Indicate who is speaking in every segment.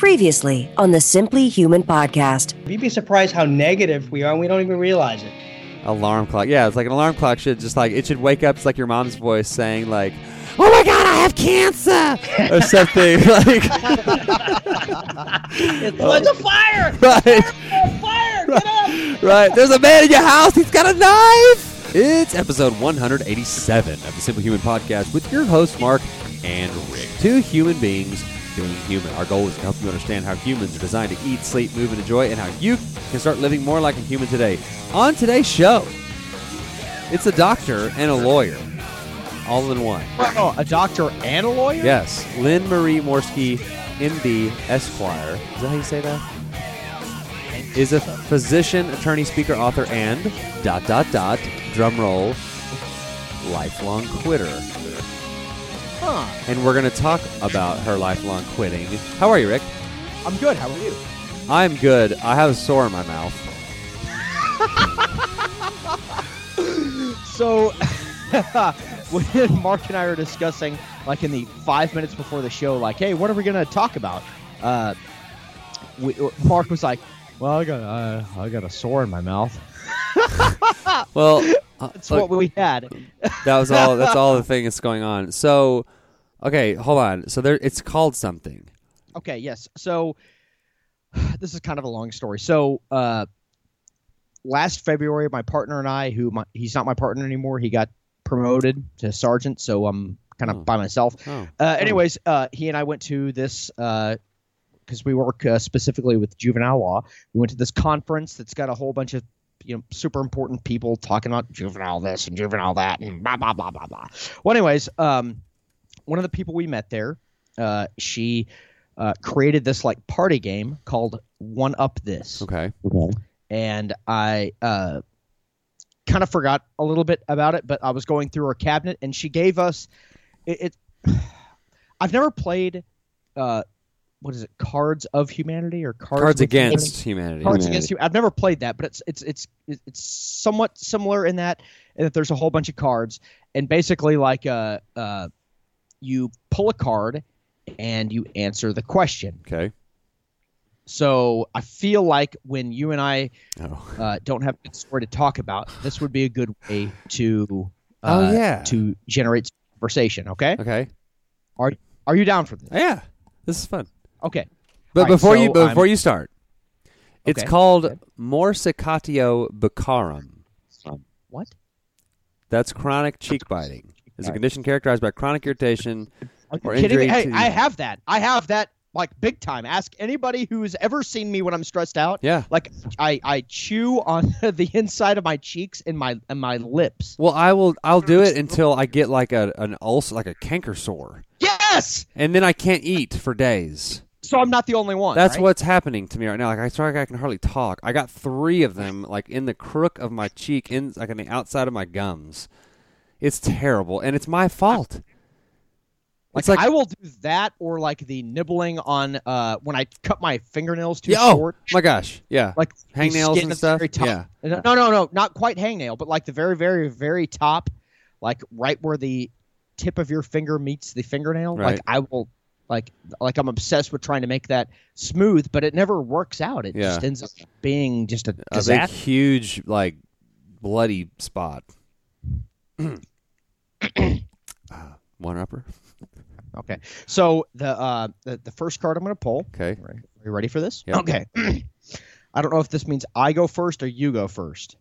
Speaker 1: Previously on the Simply Human podcast.
Speaker 2: You'd be surprised how negative we are, and we don't even realize it.
Speaker 3: Alarm clock. Yeah, it's like an alarm clock should just like it should wake up. It's like your mom's voice saying like, "Oh my god, I have cancer," or something like.
Speaker 2: it's a fire!
Speaker 3: Right.
Speaker 2: Fire! Get up!
Speaker 3: Right. There's a man in your house. He's got a knife. It's episode 187 of the Simply Human Podcast with your host Mark and Rick. Two human beings being human. Our goal is to help you understand how humans are designed to eat, sleep, move, and enjoy, and how you can start living more like a human today. On today's show, it's a doctor and a lawyer, all in one.
Speaker 4: Oh, a doctor and a lawyer?
Speaker 3: Yes, Lynn Marie Morski, MD, Esquire. Is that how you say that? Is a physician, attorney, speaker, author, and dot dot dot drum roll lifelong quitter.
Speaker 4: Huh.
Speaker 3: And we're going to talk about her lifelong quitting. How are you, Rick?
Speaker 4: I'm good. How are you?
Speaker 3: I'm good. I have a sore in my mouth.
Speaker 4: So, when Mark and I were discussing, like in the five minutes before the show, like, hey, what are we going to talk about? Uh, we, Mark was like, well, I got, uh, I got a sore in my mouth.
Speaker 3: Well,
Speaker 4: That's
Speaker 3: look,
Speaker 4: what we had.
Speaker 3: that was all. That's all the thing that's going on. So, okay, hold on. So there, it's called something.
Speaker 4: Okay, yes. So this is kind of a long story. So uh, last February, my partner and I, who my, he's not my partner anymore, he got promoted to sergeant. So I'm kind of
Speaker 3: Oh.
Speaker 4: by myself.
Speaker 3: Oh.
Speaker 4: Uh, anyways, uh, he and I went to this because we work uh, specifically with juvenile law. We went to this conference that's got a whole bunch of you know super important people talking about juvenile this and juvenile that and blah blah blah blah blah. Well, anyways, um, one of the people we met there, uh, she uh, created this like party game called One Up This
Speaker 3: Okay.
Speaker 4: and I uh, kind of forgot a little bit about it, but I was going through her cabinet, and she gave us it. it I've never played, uh, what is it, Cards of Humanity or Cards,
Speaker 3: Cards against
Speaker 4: Humanity?
Speaker 3: humanity.
Speaker 4: Cards Against Humanity. I've never played that, but it's it's it's it's somewhat similar in that, in that there's a whole bunch of cards, and basically like uh uh, you pull a card, and you answer the question.
Speaker 3: Okay.
Speaker 4: So I feel like when you and I
Speaker 3: Oh.
Speaker 4: uh, don't have a good story to talk about, this would be a good way to
Speaker 3: Oh,
Speaker 4: uh,
Speaker 3: yeah.
Speaker 4: to generate conversation. Okay,
Speaker 3: Okay.
Speaker 4: are are you down for this?
Speaker 3: Yeah. This is fun.
Speaker 4: Okay,
Speaker 3: But
Speaker 4: All right,
Speaker 3: before
Speaker 4: so
Speaker 3: you but
Speaker 4: I'm-
Speaker 3: before you start, it's
Speaker 4: Okay.
Speaker 3: called
Speaker 4: Okay.
Speaker 3: morsicatio buccarum.
Speaker 4: what?
Speaker 3: That's chronic cheek biting. It's a condition characterized by chronic irritation
Speaker 4: Are you
Speaker 3: or
Speaker 4: kidding
Speaker 3: injury?
Speaker 4: Hey,
Speaker 3: to
Speaker 4: I have that. I have that like big time. Ask anybody who's ever seen me when I'm stressed out.
Speaker 3: Yeah.
Speaker 4: Like I I chew on the inside of my cheeks and my and my lips.
Speaker 3: Well, I will. I'll do it until I get like a an ulcer, like a canker sore,
Speaker 4: Yes.
Speaker 3: and then I can't eat for days.
Speaker 4: So I'm not the only one.
Speaker 3: That's
Speaker 4: right?
Speaker 3: what's happening to me right now. Like I like I can hardly talk. I got three of them, like in the crook of my cheek, in like on the outside of my gums. It's terrible, and it's my fault.
Speaker 4: Like,
Speaker 3: like
Speaker 4: I will do that or like the nibbling on uh when I cut my fingernails too
Speaker 3: yeah, oh
Speaker 4: short.
Speaker 3: my gosh, yeah,
Speaker 4: like
Speaker 3: hangnails and stuff. Yeah,
Speaker 4: No, no, no, not quite hangnail, but like the very, very, very top, like right where the tip of your finger meets the fingernail.
Speaker 3: Right.
Speaker 4: Like I will, like, like I'm obsessed with trying to make that smooth, but it never works out. It
Speaker 3: Yeah.
Speaker 4: just ends up being just a
Speaker 3: a big, huge, like bloody spot. Ah, One upper.
Speaker 4: Okay. So the uh the, the first card I'm going to pull.
Speaker 3: Okay.
Speaker 4: Are you ready for this?
Speaker 3: Yep.
Speaker 4: Okay. I don't know if this means I go first or you go first,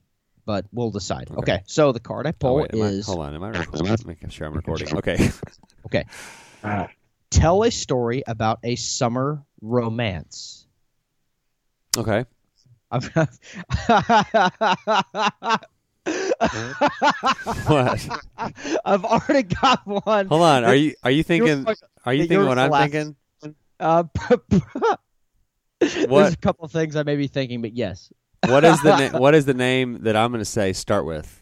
Speaker 4: but we'll decide.
Speaker 3: Okay.
Speaker 4: Okay. So the card I
Speaker 3: Oh,
Speaker 4: pull
Speaker 3: wait, am I-
Speaker 4: is
Speaker 3: hold on. Am I recording? Making sure I'm recording. Okay.
Speaker 4: okay. Tell a story about a summer romance.
Speaker 3: okay.
Speaker 4: I've
Speaker 3: What?
Speaker 4: I've already got one.
Speaker 3: Hold on. Are you are you thinking? Are you thinking what I'm
Speaker 4: last-
Speaker 3: thinking?
Speaker 4: Uh, There's a couple of things I may be thinking, but yes.
Speaker 3: What is the na- what is the name that I'm going to say? Start with.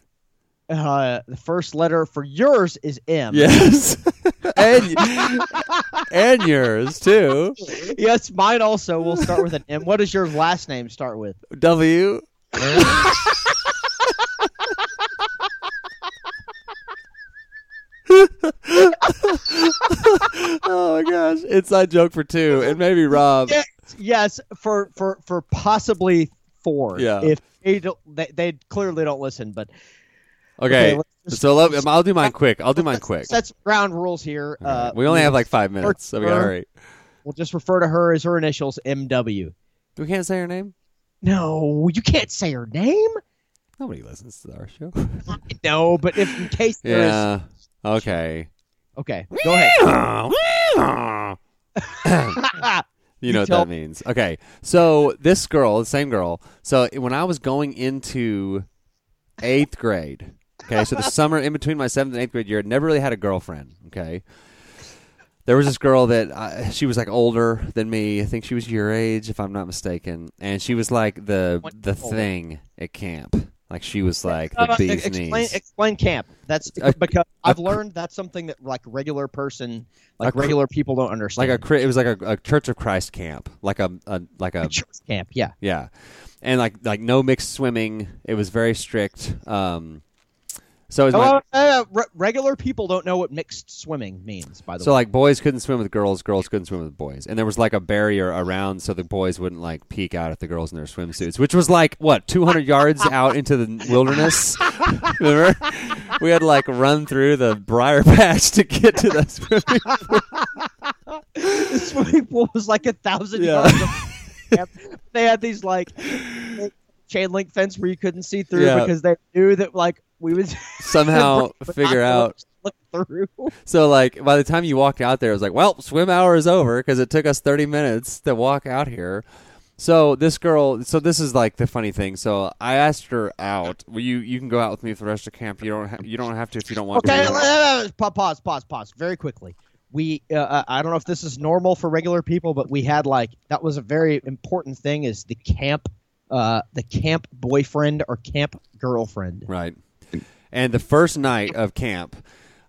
Speaker 4: Uh, the first letter for yours is M.
Speaker 3: Yes. and and yours too.
Speaker 4: Yes, mine also will start with an M. What does your last name start with?
Speaker 3: W. oh my gosh! Inside joke for two, and maybe Rob.
Speaker 4: Yes, yes, for for for possibly four.
Speaker 3: Yeah.
Speaker 4: If they don't, they, they clearly don't listen, but
Speaker 3: Okay,
Speaker 4: just-
Speaker 3: so let, I'll do mine quick. I'll do mine quick.
Speaker 4: Set some ground rules here.
Speaker 3: All right.
Speaker 4: Uh,
Speaker 3: we only have like five minutes, so we got
Speaker 4: to
Speaker 3: hurry.
Speaker 4: We'll just refer to her as her initials, MW.
Speaker 3: We can't say her name.
Speaker 4: No, you can't say her name.
Speaker 3: Nobody listens to our show.
Speaker 4: No, but if in case there is,
Speaker 3: yeah. Okay.
Speaker 4: okay, go ahead.
Speaker 3: You know what that means. Okay. So this girl, the same girl. So when I was going into eighth grade, okay, so the summer in between my seventh and eighth grade year, I never really had a girlfriend. Okay. There was this girl that uh, she was like older than me. I think she was your age, if I'm not mistaken, and she was like the the thing at camp. Like she was like the
Speaker 4: Uh,
Speaker 3: bee's
Speaker 4: explain,
Speaker 3: knees.
Speaker 4: explain camp. That's
Speaker 3: A-
Speaker 4: because
Speaker 3: a
Speaker 4: I've learned that's something that like regular person, like
Speaker 3: A
Speaker 4: regular people don't understand.
Speaker 3: like a it was like a, a Church of Christ camp, like a, a like a
Speaker 4: church camp. Yeah.
Speaker 3: Yeah, and like like no mixed swimming. It was very strict. Um, so was my,
Speaker 4: uh, re- regular people don't know what mixed swimming means. By the
Speaker 3: so
Speaker 4: way, So
Speaker 3: like boys couldn't swim with girls, girls couldn't swim with boys, and there was like a barrier around so the boys wouldn't like peek out at the girls in their swimsuits, which was like what 200 yards out into the wilderness. Remember, we had to like run through the briar patch to get to the swimming. Pool.
Speaker 4: the swimming pool was like a thousand
Speaker 3: Yeah.
Speaker 4: yards. They had these like chain link fence where you couldn't see through
Speaker 3: Yeah.
Speaker 4: because they knew that like we would
Speaker 3: Somehow figure out
Speaker 4: look through.
Speaker 3: So like by the time you walked out there, it was like, well, swim hour is over because it took us thirty minutes to walk out here. So this girl, so this is like the funny thing. So I asked her out. Well, you you can go out with me for the rest of camp. You don't ha- you don't have to if you don't want
Speaker 4: Okay,
Speaker 3: to.
Speaker 4: pa- pause, pause, pause. Very quickly. We, uh, uh, I don't know if this is normal for regular people, but we had like that was a very important thing. Is the camp, uh, the camp boyfriend or camp girlfriend?
Speaker 3: Right. And the first night of camp,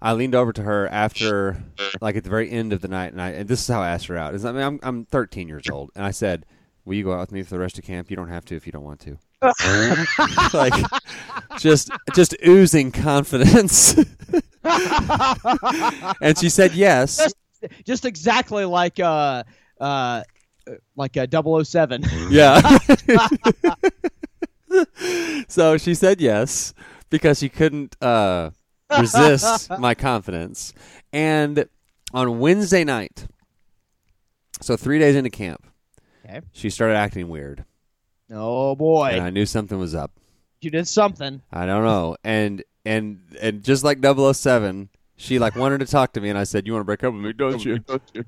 Speaker 3: I leaned over to her after, like at the very end of the night, and I and this is how I asked her out. Is I mean I'm I'm 13 years old, and I said, "Will you go out with me for the rest of camp? You don't have to if you don't want to." like, just just oozing confidence. and she said yes.
Speaker 4: Just, just exactly like uh, uh, like a 007.
Speaker 3: Yeah. so she said yes because she couldn't uh, resist my confidence. And on Wednesday night, so three days into camp,
Speaker 4: Okay.
Speaker 3: she started acting weird.
Speaker 4: oh boy,
Speaker 3: And I knew something was up.
Speaker 4: you did something.
Speaker 3: I don't know. And and and just like 007, she like wanted to talk to me and I said, "You want to break up with me, don't you?"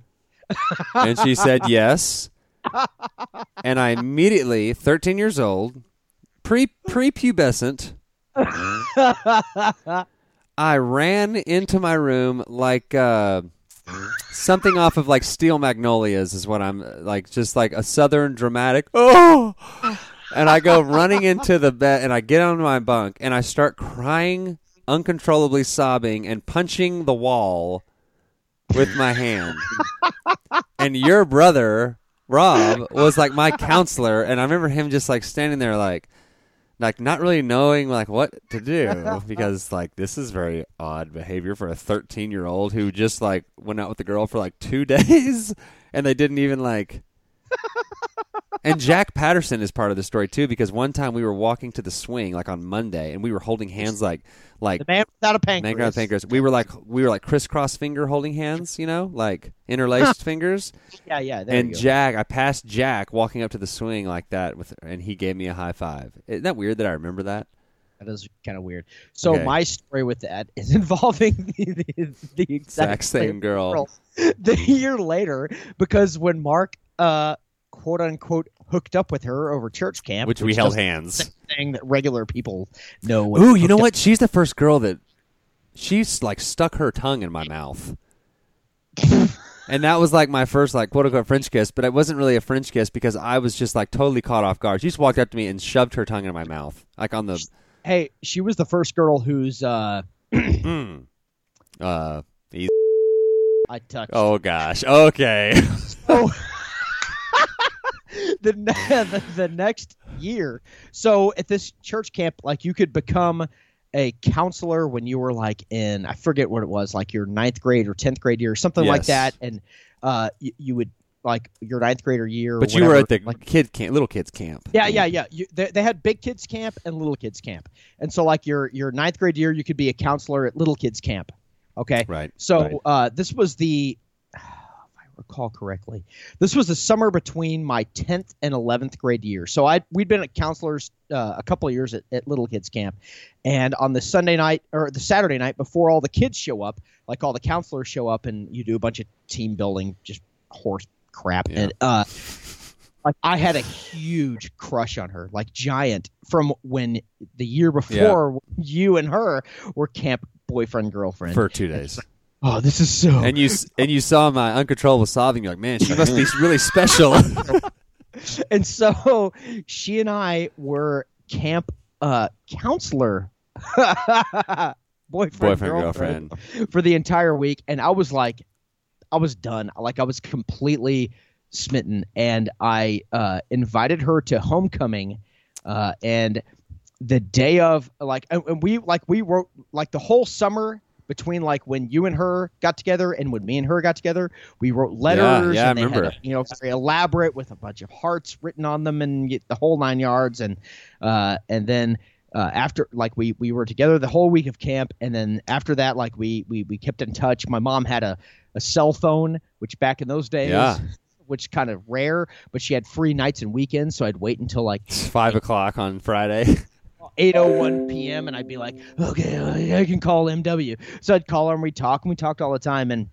Speaker 3: and she said, "Yes." and I immediately, 13 years old, pre prepubescent, I ran into my room like uh, something off of like Steel Magnolias is what I'm like, just like a southern dramatic. Oh, and I go running into the bed and I get on my bunk and I start crying, uncontrollably sobbing and punching the wall with my hand. and your brother Rob was like my counselor, and I remember him just like standing there like like not really knowing like what to do because like this is very odd behavior for a 13 year old who just like went out with the girl for like two days and they didn't even like and Jack Patterson is part of the story too because one time we were walking to the swing like on Monday and we were holding hands like like
Speaker 4: The man without a
Speaker 3: man
Speaker 4: pancreas.
Speaker 3: without pancreas. We were like we were like crisscross finger holding hands, you know, like interlaced fingers.
Speaker 4: Yeah, yeah. There
Speaker 3: and. Jack, I passed Jack walking up to the swing like that with, and he gave me a high five. Isn't that weird that I remember that?
Speaker 4: That is kind of weird. So
Speaker 3: Okay.
Speaker 4: my story with that is involving the, the, the exact,
Speaker 3: Exact same girl.
Speaker 4: The year later, because when Mark, uh, quote unquote, hooked up with her over church camp,
Speaker 3: Which we held hands.
Speaker 4: thing that regular people know.
Speaker 3: Ooh, you know
Speaker 4: hooked
Speaker 3: what? She's the first girl that she's like stuck her tongue in my mouth. and that was like my first like quote unquote French kiss, but it wasn't really a French kiss because I was just like totally caught off guard. She just walked up to me and shoved her tongue in my mouth. Like on the
Speaker 4: up- Hey, she was the first girl who's uh,
Speaker 3: mm, uh easy.
Speaker 4: I touched.
Speaker 3: Oh gosh. Okay.
Speaker 4: Oh. the, the the next year. So at this church camp, like you could become a counselor when you were like in I forget what it was, like your ninth grade or tenth grade year, or something like that, and uh, you, you would like your ninth grader year. or
Speaker 3: but you were at the
Speaker 4: like,
Speaker 3: kid camp, little kids camp.
Speaker 4: yeah, yeah, yeah. You, they, they had big kids camp and little kids camp, and so like your your ninth grade year, you could be a counselor at little kids camp. Okay,
Speaker 3: Right.
Speaker 4: so
Speaker 3: right.
Speaker 4: uh, this was the, recall correctly, this was the summer between my tenth and eleventh grade year. So I we'd been at counselors uh, a couple of years at, at little kids camp, and on the Sunday night or the Saturday night before all the kids show up, like all the counselors show up, and you do a bunch of team building, just horse crap,
Speaker 3: Yeah.
Speaker 4: and uh. Like I had a huge crush on her, like giant, from when the year before you and her were camp boyfriend girlfriend.
Speaker 3: for two days.
Speaker 4: Oh, this is so.
Speaker 3: and you and you saw my uncontrollable sobbing. You're like, man, she must be really special.
Speaker 4: and so she and I were camp uh, counselor, boyfriend,
Speaker 3: Boyfriend,
Speaker 4: girlfriend,
Speaker 3: girlfriend.
Speaker 4: for the entire week, and I was like, I was done. Like I was completely smitten, and I uh, invited her to homecoming, uh, and the day of like, and and we like we wrote like the whole summer. Between like when you and her got together and when me and her got together, we wrote letters.
Speaker 3: yeah, I
Speaker 4: and they had
Speaker 3: remember.
Speaker 4: a- you know, very elaborate with a bunch of hearts written on them and get the whole nine yards. And uh, and then uh, after like we we were together the whole week of camp, and then after that, like we we we kept in touch. My mom had a a cell phone, which back in those days.
Speaker 3: Yeah.
Speaker 4: Which kind of rare, but she had free nights and weekends, so I'd wait until like
Speaker 3: It's five o'clock on Friday.
Speaker 4: 8:01 p.m. and I'd be like, okay, I can call MW. So I'd call her and we talk and we talked all the time and.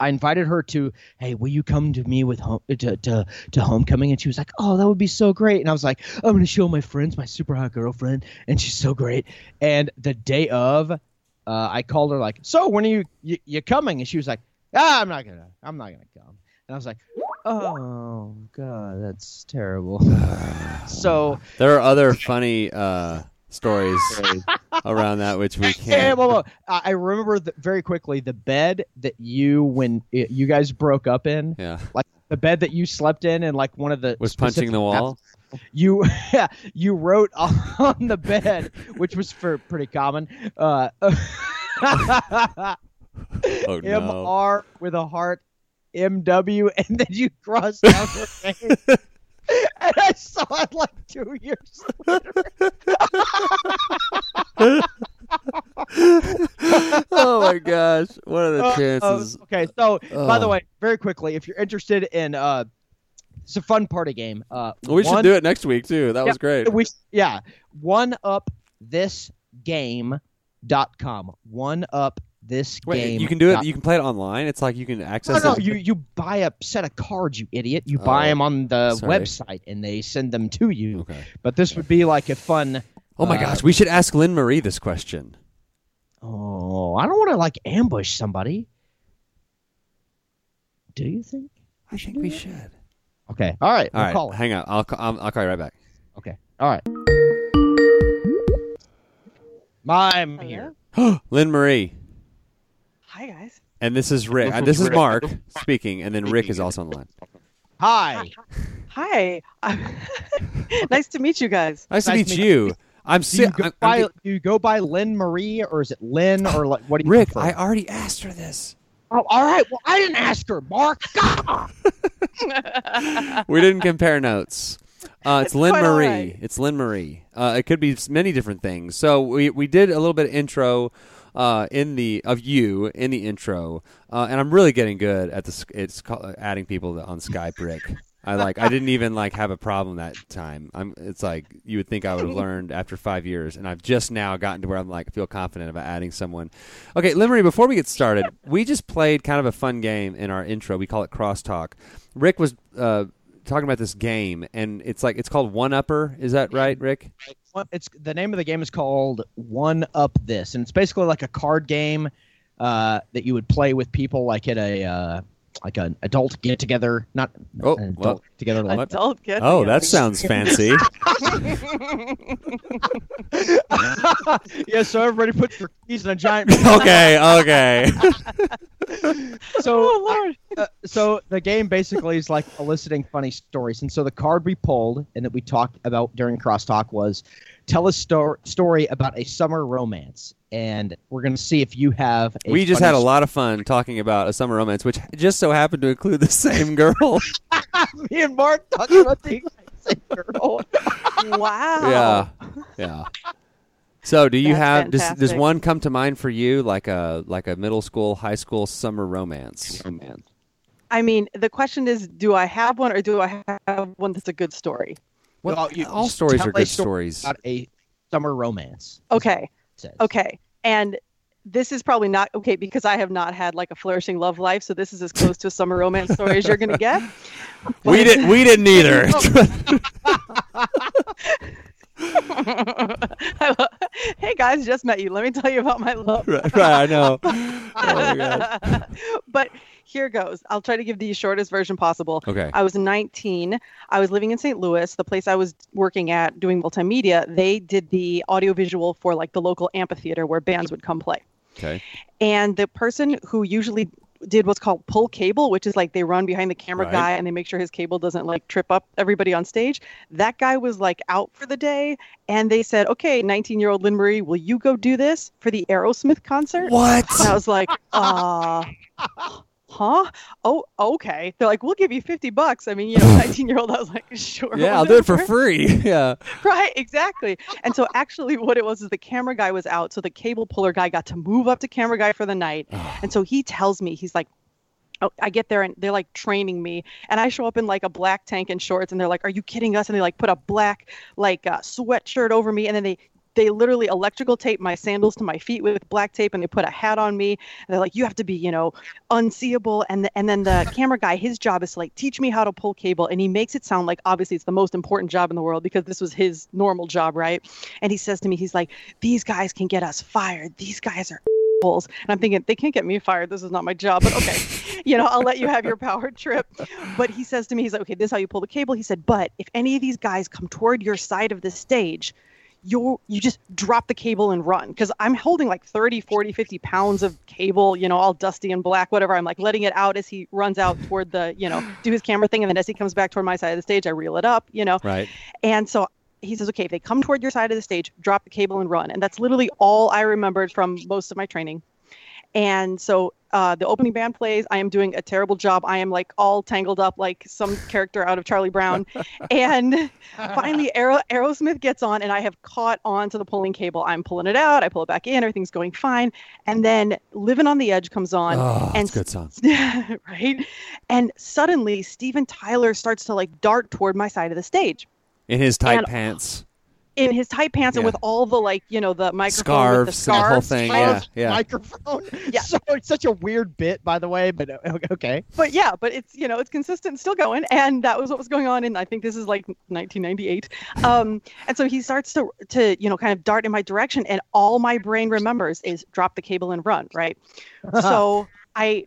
Speaker 4: I invited her to, hey, will you come to me with home to, to to homecoming? And she was like, oh, that would be so great. And I was like, I'm gonna show my friends my super hot girlfriend, and she's so great. And the day of, uh, I called her like, so when are you, you you coming? And she was like, ah, I'm not gonna, I'm not gonna come. And I was like, oh god, that's terrible. so
Speaker 3: there are other funny uh, stories around that which we can't.
Speaker 4: well, well, I remember the, very quickly the bed that you when it, you guys broke up in,
Speaker 3: Yeah,
Speaker 4: like the bed that you slept in, and like one of the
Speaker 3: was punching the wall.
Speaker 4: You you wrote on the bed, which was for pretty common. Uh,
Speaker 3: Oh
Speaker 4: M
Speaker 3: no!
Speaker 4: R with a heart, M W, and then you crossed out her name. And I saw it like two years later.
Speaker 3: oh my gosh! What are the
Speaker 4: Uh,
Speaker 3: chances?
Speaker 4: uh, okay, so by the
Speaker 3: Oh.
Speaker 4: way, very quickly, if you're interested in uh, it's a fun party game. Uh,
Speaker 3: we should do it next week too. That was great.
Speaker 4: We yeah, one up this game dot com. One up this
Speaker 3: Wait,
Speaker 4: game.
Speaker 3: you can do it.
Speaker 4: dot-
Speaker 3: You can play it online. It's like you can access
Speaker 4: no,
Speaker 3: it.
Speaker 4: you you buy a set of cards, you idiot. You buy
Speaker 3: Oh,
Speaker 4: them on the
Speaker 3: sorry.
Speaker 4: website and they send them to you.
Speaker 3: Okay.
Speaker 4: But this would be like a fun.
Speaker 3: Oh my
Speaker 4: uh,
Speaker 3: gosh! We should ask Lynn Marie this question.
Speaker 4: Oh, I don't want to like ambush somebody. Do you think?
Speaker 3: I think we should.
Speaker 4: Okay. All right.
Speaker 3: All
Speaker 4: we'll
Speaker 3: right,
Speaker 4: call
Speaker 3: hang on. I'll, ca- I'll I'll call you right back.
Speaker 4: Okay. All right. I'm here.
Speaker 3: Lynn Marie,
Speaker 5: Hi guys.
Speaker 3: and this is Rick. Uh, this is Mark speaking, and then Rick is also on the line.
Speaker 4: Hi.
Speaker 5: Hi. nice to meet you guys.
Speaker 3: Nice to
Speaker 4: Nice
Speaker 3: meet
Speaker 4: to meet
Speaker 3: you. I'm,
Speaker 4: Do
Speaker 3: si-
Speaker 4: you, go
Speaker 3: I'm,
Speaker 4: by,
Speaker 3: I'm
Speaker 4: do you go by Lynn Marie or is it Lynn or like what do you
Speaker 3: Rick.
Speaker 4: prefer?
Speaker 3: I already asked her this.
Speaker 4: oh, all right. Well, I didn't ask her, Mark. God.
Speaker 3: we didn't compare notes. Uh, it's,
Speaker 5: It's
Speaker 3: Lynn Marie.
Speaker 5: right.
Speaker 3: It's Lynn Marie. Uh, it could be many different things. So we we did a little bit of intro uh, in the of you in the intro, uh, and I'm really getting good at this. It's called, adding people on Skype, Rick. I like. I didn't even like have a problem that time. I'm. It's like you would think I would have learned after five years, and I've just now gotten to where I'm like feel confident about adding someone. Okay, Lynn Marie. Before we get started, we just played kind of a fun game in our intro. We call it crosstalk. Rick was uh, talking about this game, and it's like it's called One Upper. Is that right, Rick?
Speaker 4: It's the name of the game is called One Up This, and it's basically like a card game uh, that you would play with people like at a uh, like an adult get together, not
Speaker 3: Oh,
Speaker 4: an adult
Speaker 3: well-
Speaker 4: together. Like,
Speaker 5: Adult get
Speaker 3: Oh, that sounds fancy.
Speaker 4: yeah, so everybody puts their keys in a giant.
Speaker 3: okay, okay.
Speaker 4: so
Speaker 5: Oh Lord.
Speaker 4: uh, so the game basically is like eliciting funny stories, and so the card we pulled and that we talked about during crosstalk was tell a sto- story about a summer romance, and we're gonna see if you have. A
Speaker 3: we just
Speaker 4: funny
Speaker 3: had a lot of fun talking about a summer romance, which just so happened to include the same girl.
Speaker 4: Me and Mark talking about the same girl.
Speaker 5: Wow.
Speaker 3: yeah, yeah. So, do you
Speaker 5: That's
Speaker 3: have does, does one come to mind for you, like a like a middle school, high school summer romance?
Speaker 5: I mean, the question is, do I have one or do I have one that's a good story?
Speaker 3: Well,
Speaker 4: Well, you-
Speaker 3: all stories
Speaker 4: tell
Speaker 3: are
Speaker 4: a
Speaker 3: good
Speaker 4: story
Speaker 3: stories.
Speaker 4: About a summer romance.
Speaker 5: Okay.
Speaker 4: It says.
Speaker 5: Okay. And this is probably not okay because I have not had like a flourishing love life, so this is as close to a summer romance story as you're gonna get.
Speaker 3: We didn't. We didn't either.
Speaker 5: hey guys, just met you. Let me tell you about my love.
Speaker 3: right, right, I know. Oh my god.
Speaker 5: but here goes. I'll try to give the shortest version possible.
Speaker 3: Okay.
Speaker 5: I was 19. I was living in St. Louis. The place I was working at doing multimedia, they did the audiovisual for like the local amphitheater where bands would come play.
Speaker 3: Okay.
Speaker 5: And the person who usually did what's called pull cable, which is like they run behind the camera
Speaker 3: Right.
Speaker 5: guy and they make sure his cable doesn't like trip up everybody on stage. That guy was like out for the day, and they said, "Okay, 19-year-old Lynn Marie, will you go do this for the Aerosmith concert?"
Speaker 3: What?
Speaker 5: And I was like, uh, huh? Oh, okay. They're like, we'll give you 50 bucks. I mean, you know, 19 year old, I was like, sure.
Speaker 3: Yeah, I'll do it for free. Yeah.
Speaker 5: Right, exactly. And so actually what it was is the camera guy was out. So the cable puller guy got to move up to camera guy for the night. and so he tells me, he's like, Oh, I get there and they're like training me, and I show up in like a black tank and shorts, and they're like, "Are you kidding us?" And they like put a black like uh, sweatshirt over me, and then they they literally electrical tape my sandals to my feet with black tape, and they put a hat on me. And they're like, "You have to be, you know, unseeable." And the, and then the camera guy, his job is to like teach me how to pull cable, and he makes it sound like obviously it's the most important job in the world because this was his normal job, right? And he says to me, he's like, "These guys can get us fired. These guys are." assholes." And I'm thinking, they can't get me fired. This is not my job, but okay. you know, I'll let you have your power trip. But he says to me, he's like, okay, this is how you pull the cable. He said, but if any of these guys come toward your side of the stage, you you just drop the cable and run because i'm holding like 30 40 50 pounds of cable you know all dusty and black whatever i'm like letting it out as he runs out toward the you know do his camera thing and then as he comes back toward my side of the stage i reel it up you know
Speaker 3: Right.
Speaker 5: and so he says, okay, if they come toward your side of the stage, drop the cable and run. And that's literally all I remembered from most of my training. And so uh, the opening band plays. I am doing a terrible job. I am like all tangled up like some character out of Charlie Brown. and finally, Aero- Aerosmith gets on, and I have caught on to the pulling cable. I'm pulling it out. I pull it back in. Everything's going fine. And then Living on the Edge comes on.
Speaker 3: Oh,
Speaker 5: and
Speaker 3: good song.
Speaker 5: right? And suddenly, Steven Tyler starts to like dart toward my side of the stage
Speaker 3: In his tight
Speaker 5: And-
Speaker 3: pants.
Speaker 5: In his tight pants and with all the like you know the microphone with the
Speaker 3: Scarves and the whole thing.
Speaker 5: right?
Speaker 3: Yeah, yeah.
Speaker 4: Microphone.
Speaker 5: Yeah.
Speaker 4: So it's such a weird bit, by the way, but uh, okay.
Speaker 5: But yeah, but it's you know it's consistent, still going, and that was what was going on. And I think this is like 1998. Um, and so he starts to to you know kind of dart in my direction, and all my brain remembers is drop the cable and run. Right. so I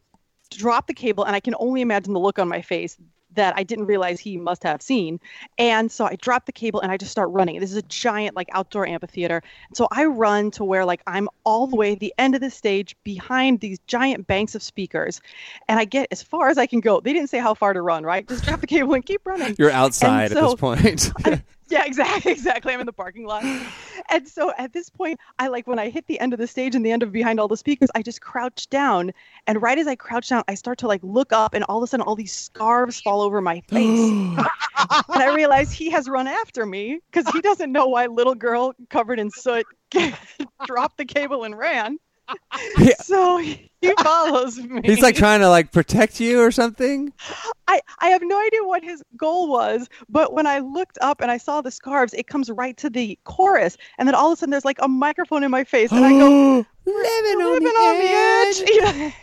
Speaker 5: drop the cable, and I can only imagine the look on my face that I didn't realize he must have seen. And so I drop the cable and I just start running. This is a giant like outdoor amphitheater. So I run to where like I'm all the way at the end of the stage behind these giant banks of speakers. And I get as far as I can go. They didn't say how far to run, right? Just drop the cable and keep running.
Speaker 3: You're outside at this point.
Speaker 5: Yeah, exactly, exactly. I'm in the parking lot, and so at this point, I like when I hit the end of the stage and the end of behind all the speakers, I just crouch down. And right as I crouch down, I start to like look up, and all of a sudden, all these scarves fall over my face. and I realize he has run after me because he doesn't know why little girl covered in soot dropped the cable and ran. So he follows me.
Speaker 3: He's like trying to like protect you or something.
Speaker 5: I, I have no idea what his goal was, but when I looked up and I saw the scarves, it comes right to the chorus, and then all of a sudden there's like a microphone in my face, and I go,
Speaker 3: living on
Speaker 5: "Living
Speaker 3: the
Speaker 5: on
Speaker 3: edge.
Speaker 5: the edge."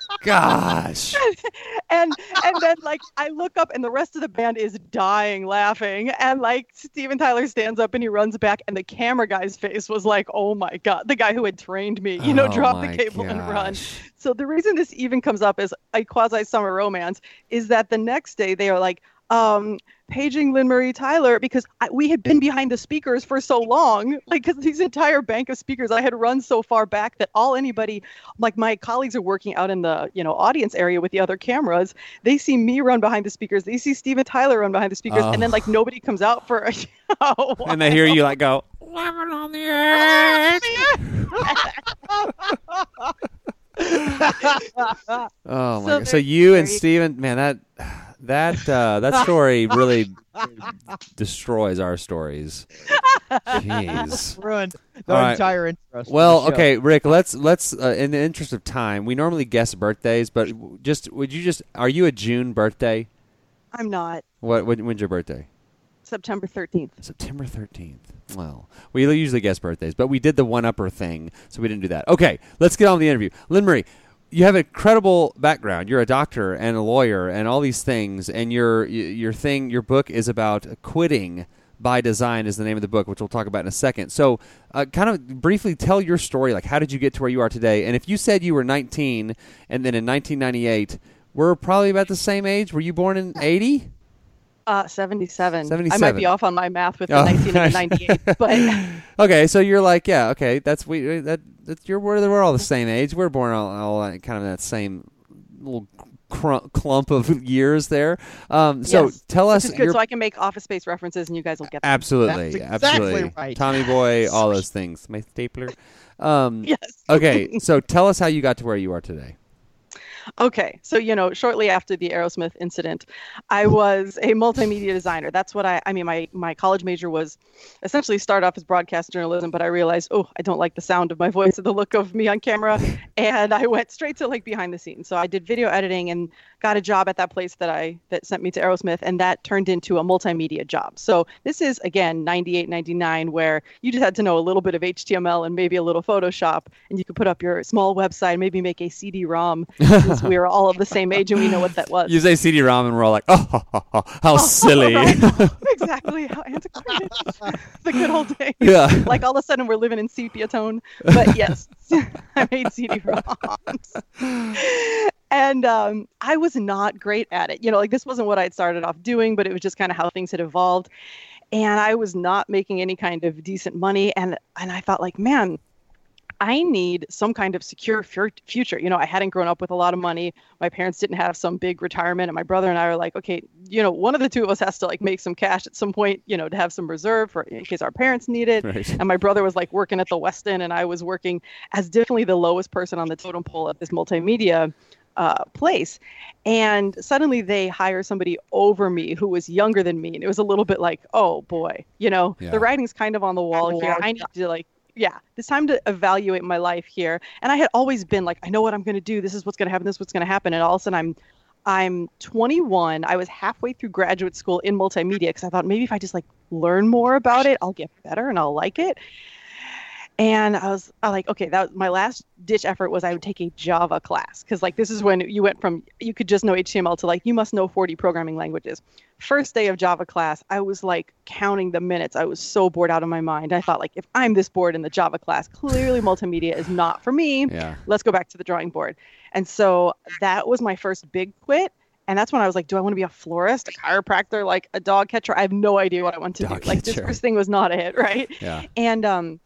Speaker 3: Gosh.
Speaker 5: and and then like I look up and the rest of the band is dying laughing. And like Steven Tyler stands up and he runs back and the camera guy's face was like oh my god the guy who had trained me you know
Speaker 3: Oh
Speaker 5: drop the cable and run. so the reason this even comes up as a quasi summer romance is that the next day they are like um paging Lynn Marie Tyler because I, we had been behind the speakers for so long like because these entire bank of speakers I had run so far back that all anybody like my colleagues are working out in the you know audience area with the other cameras they see me run behind the speakers they see Steven Tyler run behind the speakers and then
Speaker 3: Oh.
Speaker 5: like nobody comes out for a
Speaker 3: And they hear you like go, living on the edge. Oh my
Speaker 5: So
Speaker 3: god! So
Speaker 5: they're
Speaker 3: you and
Speaker 5: very-
Speaker 3: Steven, man, that that uh, that story really destroys our stories. Jeez.
Speaker 4: Ruined the
Speaker 3: All right.
Speaker 4: entire interest. of
Speaker 3: Well, okay, Rick. Let's let's uh, in the interest of time, we normally guess birthdays, but just would you just are you a June birthday?
Speaker 5: I'm not
Speaker 3: What when, when's your birthday?
Speaker 5: September 13th
Speaker 3: September 13th. Well, we usually guess birthdays, but we did the one upper thing, so we didn't do that. Okay, let's get on with the interview. Lynn Marie, you have a credible background. You're a doctor and a lawyer and all these things, and your your thing, your book is about quitting by design is the name of the book, which we'll talk about in a second. So, uh, kind of briefly tell your story. Like, how did you get to where you are today? And if you said you were 19 and then in 1998, we're probably about the same age. Were you born in 80?
Speaker 5: Uh 77
Speaker 3: 77.
Speaker 5: I might be off on my math with the
Speaker 3: Oh,
Speaker 5: 19 and 98 but
Speaker 3: okay, so you're like, yeah, okay, that's we that that's you're we're, we're all the same age. We're born all, all uh, kind of that same little cr- clump of years there. Um, so
Speaker 5: Yes,
Speaker 3: tell us
Speaker 5: is good so I can make office space references and you guys will get them.
Speaker 3: absolutely,
Speaker 4: That's exactly
Speaker 3: absolutely,
Speaker 4: right.
Speaker 3: Tommy Boy, all those things. My stapler. Um,
Speaker 5: yes
Speaker 3: okay, so tell us how you got to where you are today.
Speaker 5: Okay, so you know, shortly after the Aerosmith incident, I was a multimedia designer. That's what I I mean my my college major was essentially start off as broadcast journalism, but I realized, oh, I don't like the sound of my voice or the look of me on camera, and I went straight to like behind the scenes. So I did video editing and got a job at that place that I that sent me to Aerosmith and that turned into a multimedia job. So this is again 98 99 where you just had to know a little bit of HTML and maybe a little Photoshop and you could put up your small website, maybe make a CD-ROM since we were all of the same age and we know what that was.
Speaker 3: You say CD-ROM, and we're all like, oh, how oh,
Speaker 5: silly. exactly how antiquated. the good old days.
Speaker 3: Yeah.
Speaker 5: Like all of a sudden we're living in sepia tone. But yes, I made CD-ROMs. And um, I was not great at it. You know, like this wasn't what I'd started off doing, but it was just kind of how things had evolved. And I was not making any kind of decent money. And and I thought, like, man, I need some kind of secure fu- future. You know, I hadn't grown up with a lot of money. My parents didn't have some big retirement, and my brother and I were like, okay, you know, one of the two of us has to like make some cash at some point, you know, to have some reserve for in case our parents need it.
Speaker 3: Right.
Speaker 5: And my brother was like working at the Westin, and I was working as definitely the lowest person on the totem pole at this multimedia uh, place. And suddenly they hire somebody over me who was younger than me, and it was a little bit like, oh boy, you know,
Speaker 3: Yeah.
Speaker 5: the writing's kind of on the wall here. I need to like yeah, it's time to evaluate my life here. And I had always been like, I know what I'm going to do. This is what's going to happen. This is what's going to happen. And all of a sudden, I'm, I'm 21. I was halfway through graduate school in multimedia because I thought maybe if I just like learn more about it, I'll get better and I'll like it. And I was I like, okay, that was my last ditch effort was I would take a Java class because like this is when you went from you could just know HTML to like you must know 40 programming languages. First day of Java class, I was like counting the minutes. I was so bored out of my mind. I thought like if I'm this bored in the Java class, clearly multimedia is not for me.
Speaker 3: Yeah.
Speaker 5: Let's go back to the drawing board. And so that was my first big quit. And that's when I was like, do I want to be a florist, a chiropractor, like a dog catcher? I have no idea what I want to
Speaker 3: Dog
Speaker 5: do. Like this first thing was not it, right?
Speaker 3: Yeah.
Speaker 5: And um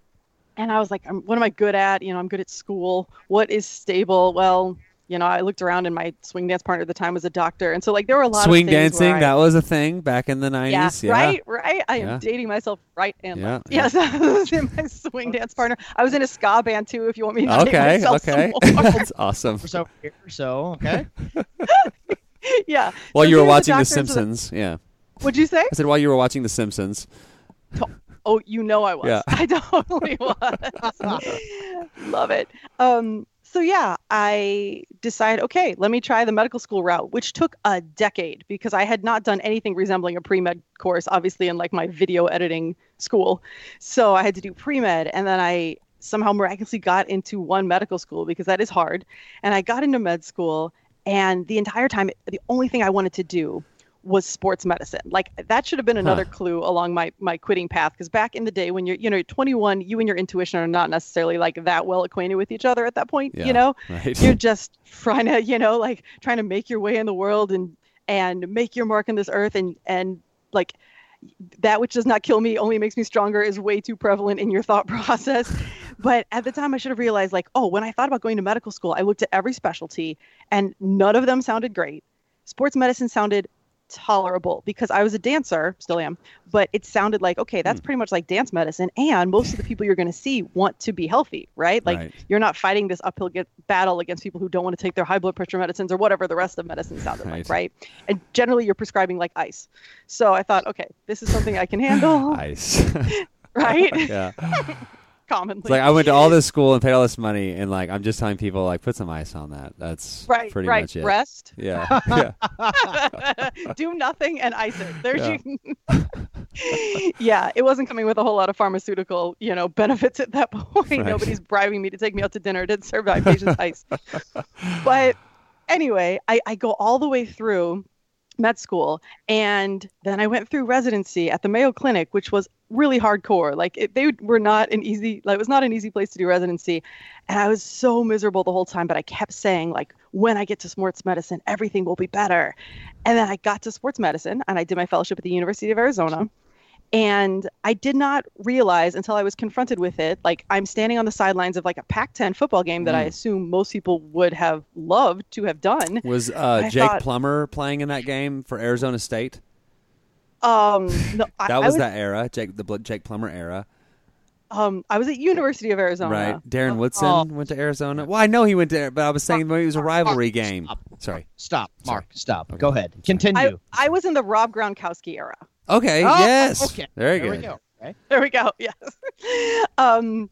Speaker 5: and I was like, um, what am I good at? You know, I'm good at school. What is stable? Well, You know, I looked around and my swing dance partner at the time was a doctor, and so like there were a lot
Speaker 3: Swing
Speaker 5: of Swing
Speaker 3: dancing,
Speaker 5: where I-
Speaker 3: that was a thing back in the 90s.
Speaker 5: yeah, right, right. I am dating myself right and
Speaker 3: Yeah,
Speaker 5: left. Yes, I was in my swing dance partner. I was in a ska band too. If you want me to date
Speaker 3: Okay,
Speaker 5: myself some
Speaker 3: okay.
Speaker 5: more.
Speaker 3: That's awesome.
Speaker 4: So here, so okay.
Speaker 5: yeah.
Speaker 3: While
Speaker 5: So
Speaker 3: you were watching The
Speaker 5: doctor, so the-
Speaker 3: Simpsons. Yeah.
Speaker 5: What'd you say?
Speaker 3: I said while you were watching The Simpsons.
Speaker 5: Oh, you know I was.
Speaker 3: Yeah.
Speaker 5: I totally was. Love it. Um, so yeah, I decided, okay, let me try the medical school route, which took a decade because I had not done anything resembling a pre-med course, obviously in like my video editing school. So I had to do pre-med and then I somehow miraculously got into one medical school because that is hard. And I got into med school and the entire time the only thing I wanted to do was sports medicine. Like that should have been another clue along my my quitting path because back in the day when you're you know you're 21, you and your intuition are not necessarily like that well acquainted with each other at that point.
Speaker 3: Yeah,
Speaker 5: You know,
Speaker 3: right.
Speaker 5: you're just trying to you know like trying to make your way in the world and and make your mark on this earth and and like that which does not kill me only makes me stronger is way too prevalent in your thought process. But at the time, I should have realized, like, oh, when I thought about going to medical school, I looked at every specialty and none of them sounded great. Sports medicine sounded tolerable because I was a dancer, still am, but it sounded like, okay, that's hmm. pretty much like dance medicine. And most of the people you're going to see want to be healthy, right? Like,
Speaker 3: Right.
Speaker 5: you're not fighting this uphill get, battle against people who don't want to take their high blood pressure medicines or whatever the rest of medicine sounded
Speaker 3: Right.
Speaker 5: like, right? And generally, you're prescribing like ice. So I thought, okay, this is something I can handle,
Speaker 3: ice.
Speaker 5: right?
Speaker 3: yeah.
Speaker 5: Commonly.
Speaker 3: It's like I went to all this school and paid all this money, and like I'm just telling people like put some ice on that. That's
Speaker 5: right,
Speaker 3: pretty
Speaker 5: right.
Speaker 3: much it.
Speaker 5: Rest.
Speaker 3: Yeah. yeah.
Speaker 5: do nothing and ice it. There's
Speaker 3: Yeah.
Speaker 5: you. yeah, it wasn't coming with a whole lot of pharmaceutical, you know, benefits at that point.
Speaker 3: Right.
Speaker 5: Nobody's bribing me to take me out to dinner to serve my patients ice. But anyway, I, I go all the way through med school and then I went through residency at the Mayo Clinic, which was really hardcore. Like it, they were not an easy, like it was not an easy place to do residency. And I was so miserable the whole time, but I kept saying like, when I get to sports medicine, everything will be better. And then I got to sports medicine and I did my fellowship at the University of Arizona. And I did not realize until I was confronted with it. Like I'm standing on the sidelines of like a Pac-10 football game that I assume most people would have loved to have done.
Speaker 3: Was uh, Jake
Speaker 5: thought-
Speaker 3: Plummer playing in that game for Arizona State?
Speaker 5: Um, no, I,
Speaker 3: That
Speaker 5: I
Speaker 3: was, that era, Jake the Bl- Jake Plummer era,
Speaker 5: Um, I was at University of Arizona.
Speaker 3: right? Darren Woodson
Speaker 4: Oh.
Speaker 3: went to Arizona. Well, I know he went there, but I was saying when it was a rivalry game. Sorry.
Speaker 4: Stop, Mark. Stop.
Speaker 3: Okay.
Speaker 4: Go ahead. Continue.
Speaker 5: I, I was in the Rob Gronkowski era.
Speaker 3: Okay.
Speaker 4: Oh,
Speaker 3: yes.
Speaker 4: Okay.
Speaker 3: Very
Speaker 4: there we go. Okay.
Speaker 5: There we go. Yes. Um,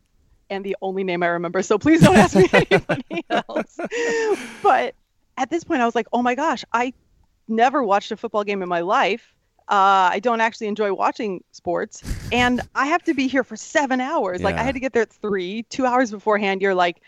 Speaker 5: and the only name I remember. So please don't ask me anybody else. But at this point, I was like, oh my gosh, I never watched a football game in my life. Uh, I don't actually enjoy watching sports, and I have to be here for seven hours. Like I had to get there at three, two hours beforehand. You're like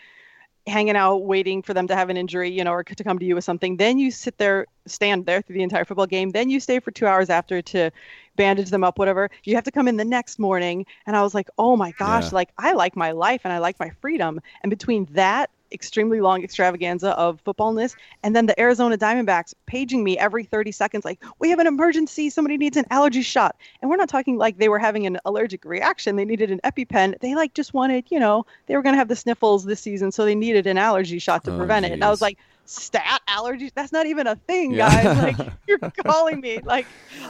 Speaker 5: hanging out, waiting for them to have an injury, you know, or to come to you with something. Then you sit there, stand there through the entire football game. Then you stay for two hours after to bandage them up, whatever. You have to come in the next morning. And I was like, oh my gosh,
Speaker 3: Yeah.
Speaker 5: like I like my life and I like my freedom. And between that extremely long extravaganza of footballness and then the Arizona Diamondbacks paging me every 30 seconds, like, we have an emergency, somebody needs an allergy shot. And we're not talking like they were having an allergic reaction, they needed an EpiPen. They like just wanted, you know, they were going to have the sniffles this season, so they needed an allergy shot to
Speaker 3: Oh,
Speaker 5: prevent it. And I was like, stat allergies? That's not even a thing,
Speaker 3: Yeah.
Speaker 5: guys. Like, you're calling me. Like,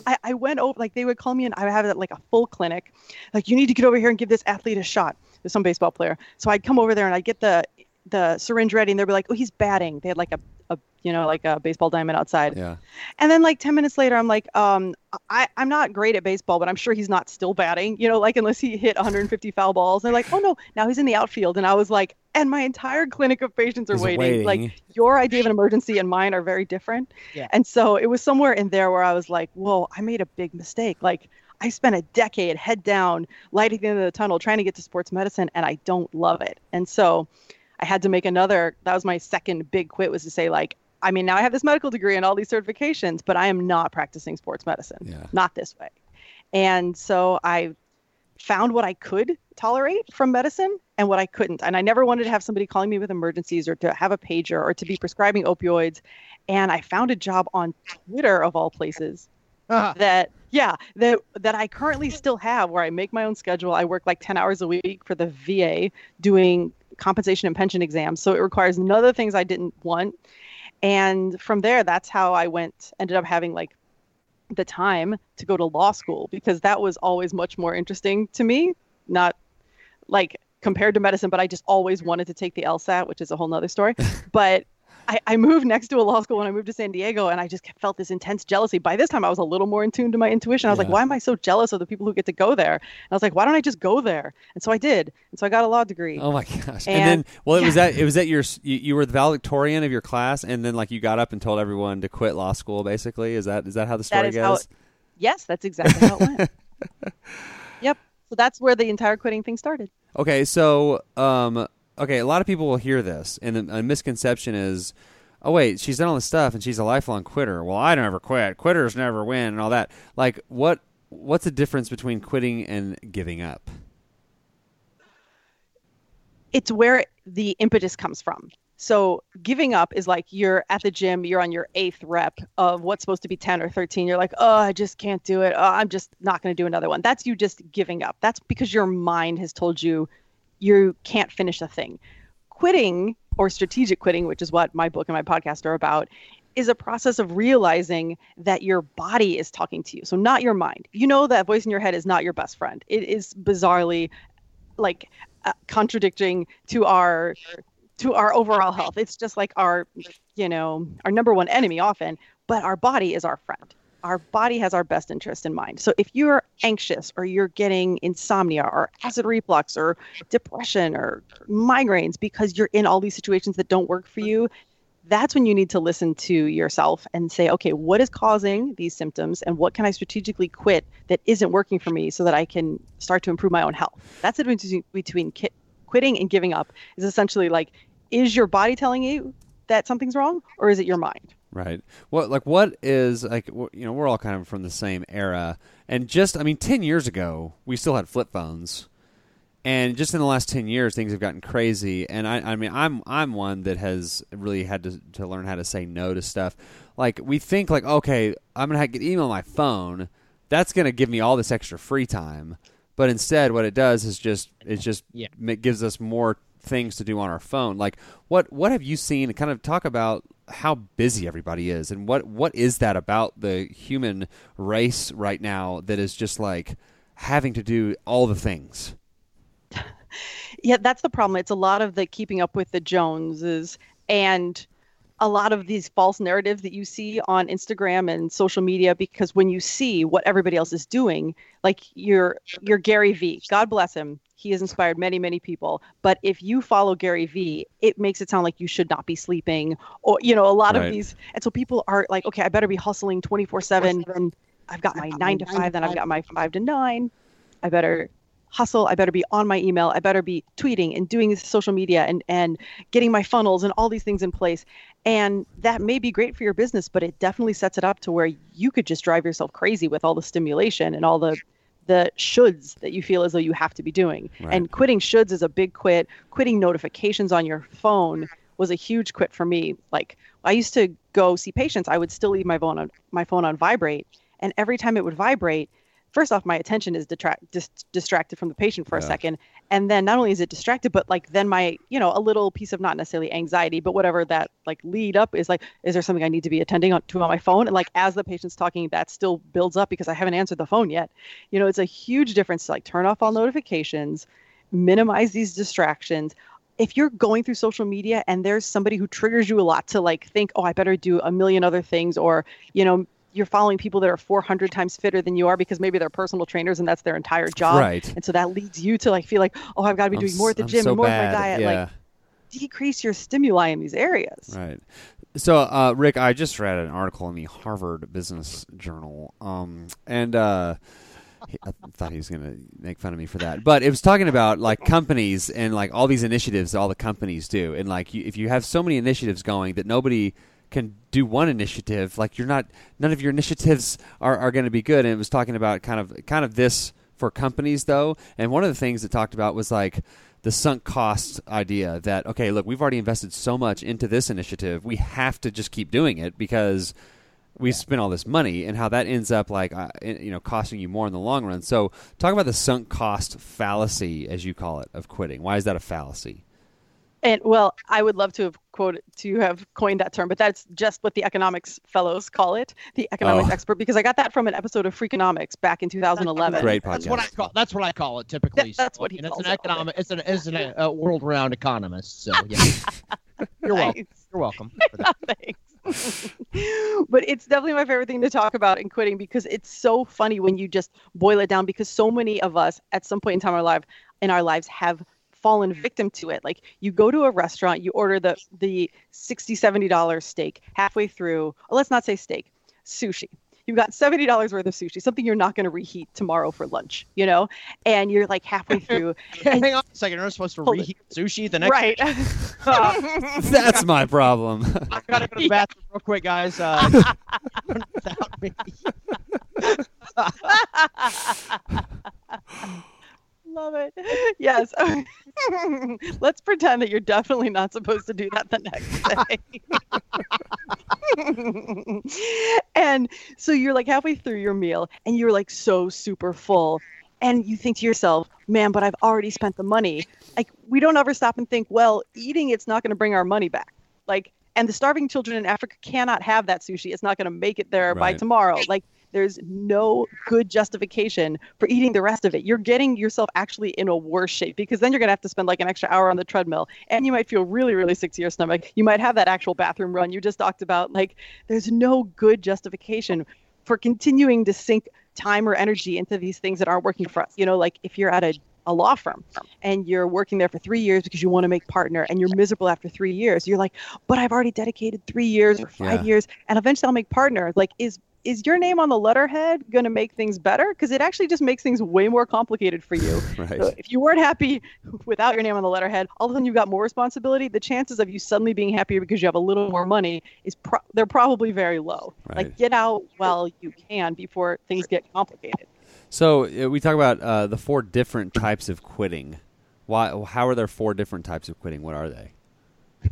Speaker 5: I, I went over, like, they would call me and I would have like a full clinic. Like, you need to get over here and give this athlete a shot. There's some baseball player. So I'd come over there and I'd get the the syringe ready and they'd be like, oh, he's batting. They had like a, a you know, like a baseball diamond outside.
Speaker 3: Yeah.
Speaker 5: And then like 10 minutes later, I'm like, um, I, I'm not great at baseball, but I'm sure he's not still batting, you know, like unless he hit 150 foul balls. And they're like, oh no, now he's in the outfield. And I was like, and my entire clinic of patients are waiting.
Speaker 3: waiting.
Speaker 5: Like your idea of an emergency and mine are very different.
Speaker 4: Yeah.
Speaker 5: And so it was somewhere in there where I was like, whoa, I made a big mistake. Like I spent a decade head down, lighting at the end of the tunnel, trying to get to sports medicine, and I don't love it. And so I had to make another. That was my second big quit was to say like, I mean, now I have this medical degree and all these certifications, but I am not practicing sports medicine.
Speaker 3: Yeah.
Speaker 5: Not this way. And so I found what I could tolerate from medicine and what I couldn't. And I never wanted to have somebody calling me with emergencies or to have a pager or to be prescribing opioids. And I found a job on Twitter of all places
Speaker 4: Ah,
Speaker 5: that yeah that that I currently still have where I make my own schedule. I work like 10 hours a week for the VA doing compensation and pension exams. So it requires none of the things I didn't want. And from there, that's how I went, ended up having like the time to go to law school because that was always much more interesting to me. Not like compared to medicine, but I just always wanted to take the LSAT, which is a whole nother story. but I, I moved next to a law school when I moved to San Diego, and I just felt this intense jealousy. By this time, I was a little more in tune to my intuition. I was
Speaker 3: Yeah.
Speaker 5: like, why am I so jealous of the people who get to go there? And I was like, why don't I just go there? And so I did. And so I got a law degree.
Speaker 3: Oh my gosh! And,
Speaker 5: And-
Speaker 3: then, well, it was that it was that your you, you were the valedictorian of your class, and then like you got up and told everyone to quit law school. Basically, is that is that how the story goes?
Speaker 5: how it- Yes, that's exactly how it went. yep. So that's where the entire quitting thing started.
Speaker 3: Okay, so um, okay, a lot of people will hear this, and a misconception is, oh wait, she's done all this stuff, and she's a lifelong quitter. Well, I don't ever quit. Quitters never win, and all that. Like, what what's the difference between quitting and giving up?
Speaker 5: it's where the impetus comes from. So giving up is like you're at the gym, you're on your eighth rep of what's supposed to be 10 or 13. You're like, oh, I just can't do it. Oh, I'm just not going to do another one. That's you just giving up. That's because your mind has told you you can't finish a thing. Quitting or strategic quitting, which is what my book and my podcast are about, is a process of realizing that your body is talking to you. So not your mind. You know that voice in your head is not your best friend. It is bizarrely like uh, contradicting to our to our overall health. It's just like our, you know, our number one enemy often, but our body is our friend. Our body has our best interest in mind. So if you're anxious or you're getting insomnia or acid reflux or depression or migraines because you're in all these situations that don't work for you, that's when you need to listen to yourself and say, okay, what is causing these symptoms and what can I strategically quit that isn't working for me so that I can start to improve my own health? That's the difference between- quitting and giving up is essentially like, is your body telling you that something's wrong or is it your mind?
Speaker 3: Right. What like what is like you know we're all kind of from the same era, and just I mean ten years ago we still had flip phones, and just in the last ten years things have gotten crazy. And I I mean I'm I'm one that has really had to to learn how to say no to stuff. Like we think like okay I'm gonna get email on my phone, that's gonna give me all this extra free time, but instead what it does is just it just
Speaker 4: Yeah.
Speaker 3: it gives us more things to do on our phone. Like what what have you seen? Kind of talk about how busy everybody is, and what what is that about the human race right now that is just like having to do all the things.
Speaker 5: Yeah, that's the problem. It's a lot of the keeping up with the Joneses and a lot of these false narratives that you see on Instagram and social media because when you see what everybody else is doing, like your your Gary V, God bless him, he has inspired many many people, but if you follow Gary V, it makes it sound like you should not be sleeping or you know, a lot
Speaker 3: Right.
Speaker 5: of these and so people are like, okay, I better be hustling 24/7 then I've got my 9 to 5, then I've got my 5 to 9. I better hustle. I better be on my email. I better be tweeting and doing social media and and getting my funnels and all these things in place. And that may be great for your business, but it definitely sets it up to where you could just drive yourself crazy with all the stimulation and all the the shoulds that you feel as though you have to be doing.
Speaker 3: Right.
Speaker 5: And quitting shoulds is a big quit. Quitting notifications on your phone was a huge quit for me. Like I used to go see patients, I would still leave my phone on my phone on vibrate, and every time it would vibrate, first off, my attention is detract dis- distracted from the patient for a second, and then not only is it distracted, but like then my you know a little piece of not necessarily anxiety, but whatever that like lead up is like, is there something I need to be attending on, to on my phone? And like as the patient's talking, that still builds up because I haven't answered the phone yet. You know, it's a huge difference to like turn off all notifications, minimize these distractions if you're going through social media and there's somebody who triggers you a lot to like think, oh, I better do a million other things, or you know, you're following people that are 400 times fitter than you are because maybe they're personal trainers and that's their entire job,
Speaker 3: Right.
Speaker 5: and so that leads you to like feel like, oh, I've got to be
Speaker 3: I'm
Speaker 5: doing more at the
Speaker 3: I'm
Speaker 5: gym
Speaker 3: so
Speaker 5: and more
Speaker 3: bad.
Speaker 5: with my diet.
Speaker 3: Yeah.
Speaker 5: Like, decrease your stimuli in these areas.
Speaker 3: Right. So, uh, Rick, I just read an article in the Harvard Business Journal, um, and uh, I thought he was going to make fun of me for that, but it was talking about like companies and like all these initiatives that all the companies do, and like you, if you have so many initiatives going that nobody can do one initiative, like you're not, none of your initiatives are, are going to be good. And it was talking about kind of kind of this for companies though, and one of the things it talked about was like the sunk cost idea that okay look we've already invested so much into this initiative we have to just keep doing it because we spent all this money and how that ends up like uh, you know costing you more in the long run. So talk about the sunk cost fallacy as you call it of quitting. Why is that a fallacy
Speaker 5: And well, I would love to have quoted to have coined that term, but that's just what the economics fellows call it, the economics
Speaker 3: Oh.
Speaker 5: expert, because I got that from an episode of Freakonomics back in 2011.
Speaker 3: Great podcast.
Speaker 4: That's what I call. That's what I call it typically.
Speaker 5: That- that's
Speaker 4: so,
Speaker 5: what he
Speaker 4: and it's an
Speaker 5: it.
Speaker 4: economic. It's an it's an uh, world-renowned economist. So yeah, you're welcome. You're welcome.
Speaker 5: Thanks. but it's definitely my favorite thing to talk about in quitting because it's so funny when you just boil it down because so many of us at some point in time in our life in our lives have fallen victim to it like you go to a restaurant you order the the 60 70 dollar steak halfway through or let's not say steak sushi you've got $70 worth of sushi something you're not going to reheat tomorrow for lunch you know and you're like halfway through
Speaker 4: Hang on a second. You're not supposed to
Speaker 5: Hold it.
Speaker 4: reheat sushi the next.
Speaker 5: right
Speaker 3: That's my problem.
Speaker 4: I gotta go to the bathroom real quick, guys. Uh, without me.
Speaker 5: Love it. Yes. Let's pretend that you're definitely not supposed to do that the next day. and so you're like halfway through your meal and you're like so super full. And you think to yourself, man, but I've already spent the money. Like, we don't ever stop and think, well, eating it's not going to bring our money back. Like, and the starving children in Africa cannot have that sushi. It's not going to make it there by tomorrow. Like, there's no good justification for eating the rest of it. You're getting yourself actually in a worse shape because then you're going to have to spend like an extra hour on the treadmill and you might feel really, really sick to your stomach. You might have that actual bathroom run you just talked about. Like, there's no good justification for continuing to sink time or energy into these things that aren't working for us. You know, like if you're at a a law firm and you're working there for three years because you want to make partner and you're miserable after three years you're like but i've already dedicated three years or five
Speaker 3: Yeah.
Speaker 5: years and eventually i'll make partner like is is your name on the letterhead going to make things better because it actually just makes things way more complicated for you
Speaker 3: Right.
Speaker 5: so if you weren't happy without your name on the letterhead all of a sudden you've got more responsibility the chances of you suddenly being happier because you have a little more money is pro- they're probably very low
Speaker 3: Right.
Speaker 5: like get out while you can before things get complicated
Speaker 3: So uh, we talk about uh, the four different types of quitting. Why? How are there four different types of quitting? What are they?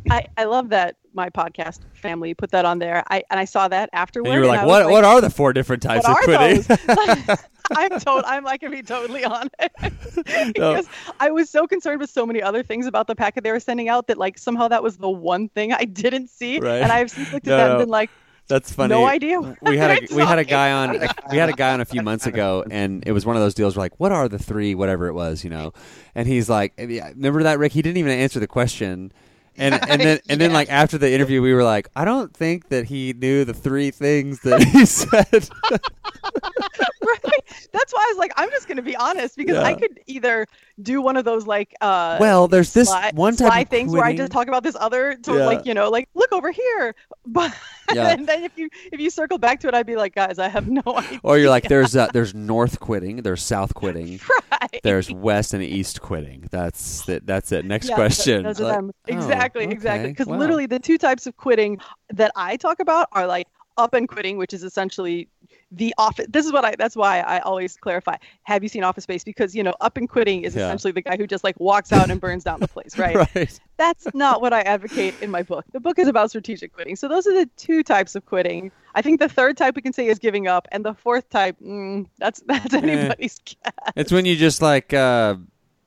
Speaker 5: I, I love that my podcast family put that on there. I and I saw that afterward.
Speaker 3: And you were like, what?
Speaker 5: was
Speaker 3: what are the four different types of quitting?
Speaker 5: I'm told I'm like to be totally honest because I was so concerned with so many other things about the packet they were sending out that like somehow that was the one thing I didn't see,
Speaker 3: Right.
Speaker 5: and I've since looked at
Speaker 3: No,
Speaker 5: that and been like,
Speaker 3: That's funny.
Speaker 5: no idea. what
Speaker 3: we had a we had a guy on we had a guy on a few months ago and it was one of those deals where like what are the three whatever it was you know and he's like remember that Rick he didn't even answer the question and and then and then like after the interview we were like I don't think that he knew the three things that he said
Speaker 5: right? That's why I was like, I'm just going to be honest because I could either do one of those like uh
Speaker 3: well there's this
Speaker 5: sly,
Speaker 3: one type
Speaker 5: sly
Speaker 3: of
Speaker 5: things where I just talk about this other, to,
Speaker 3: Yeah.
Speaker 5: like you know, like look over here. But
Speaker 3: Yeah.
Speaker 5: and then if you if you circle back to it, I'd be like, guys, I have no idea.
Speaker 3: or you're like there's uh, there's north quitting there's south quitting
Speaker 5: right.
Speaker 3: there's west and east quitting that's it that's it next
Speaker 5: Yeah,
Speaker 3: question
Speaker 5: Those are
Speaker 3: Like,
Speaker 5: them.
Speaker 3: oh,
Speaker 5: Exactly, exactly. Because
Speaker 3: wow.
Speaker 5: literally the two types of quitting that I talk about are like up and quitting, which is essentially the office. This is what I. That's why I always clarify. Have you seen Office Space? Because you know, up and quitting is
Speaker 3: Yeah.
Speaker 5: essentially the guy who just like walks out and burns down the place, right?
Speaker 3: right
Speaker 5: That's not what I advocate in my book. The book is about strategic quitting. So those are the two types of quitting. I think the third type we can say is giving up, and the fourth type, mm, that's that's anybody's guess.
Speaker 3: it's when you just like uh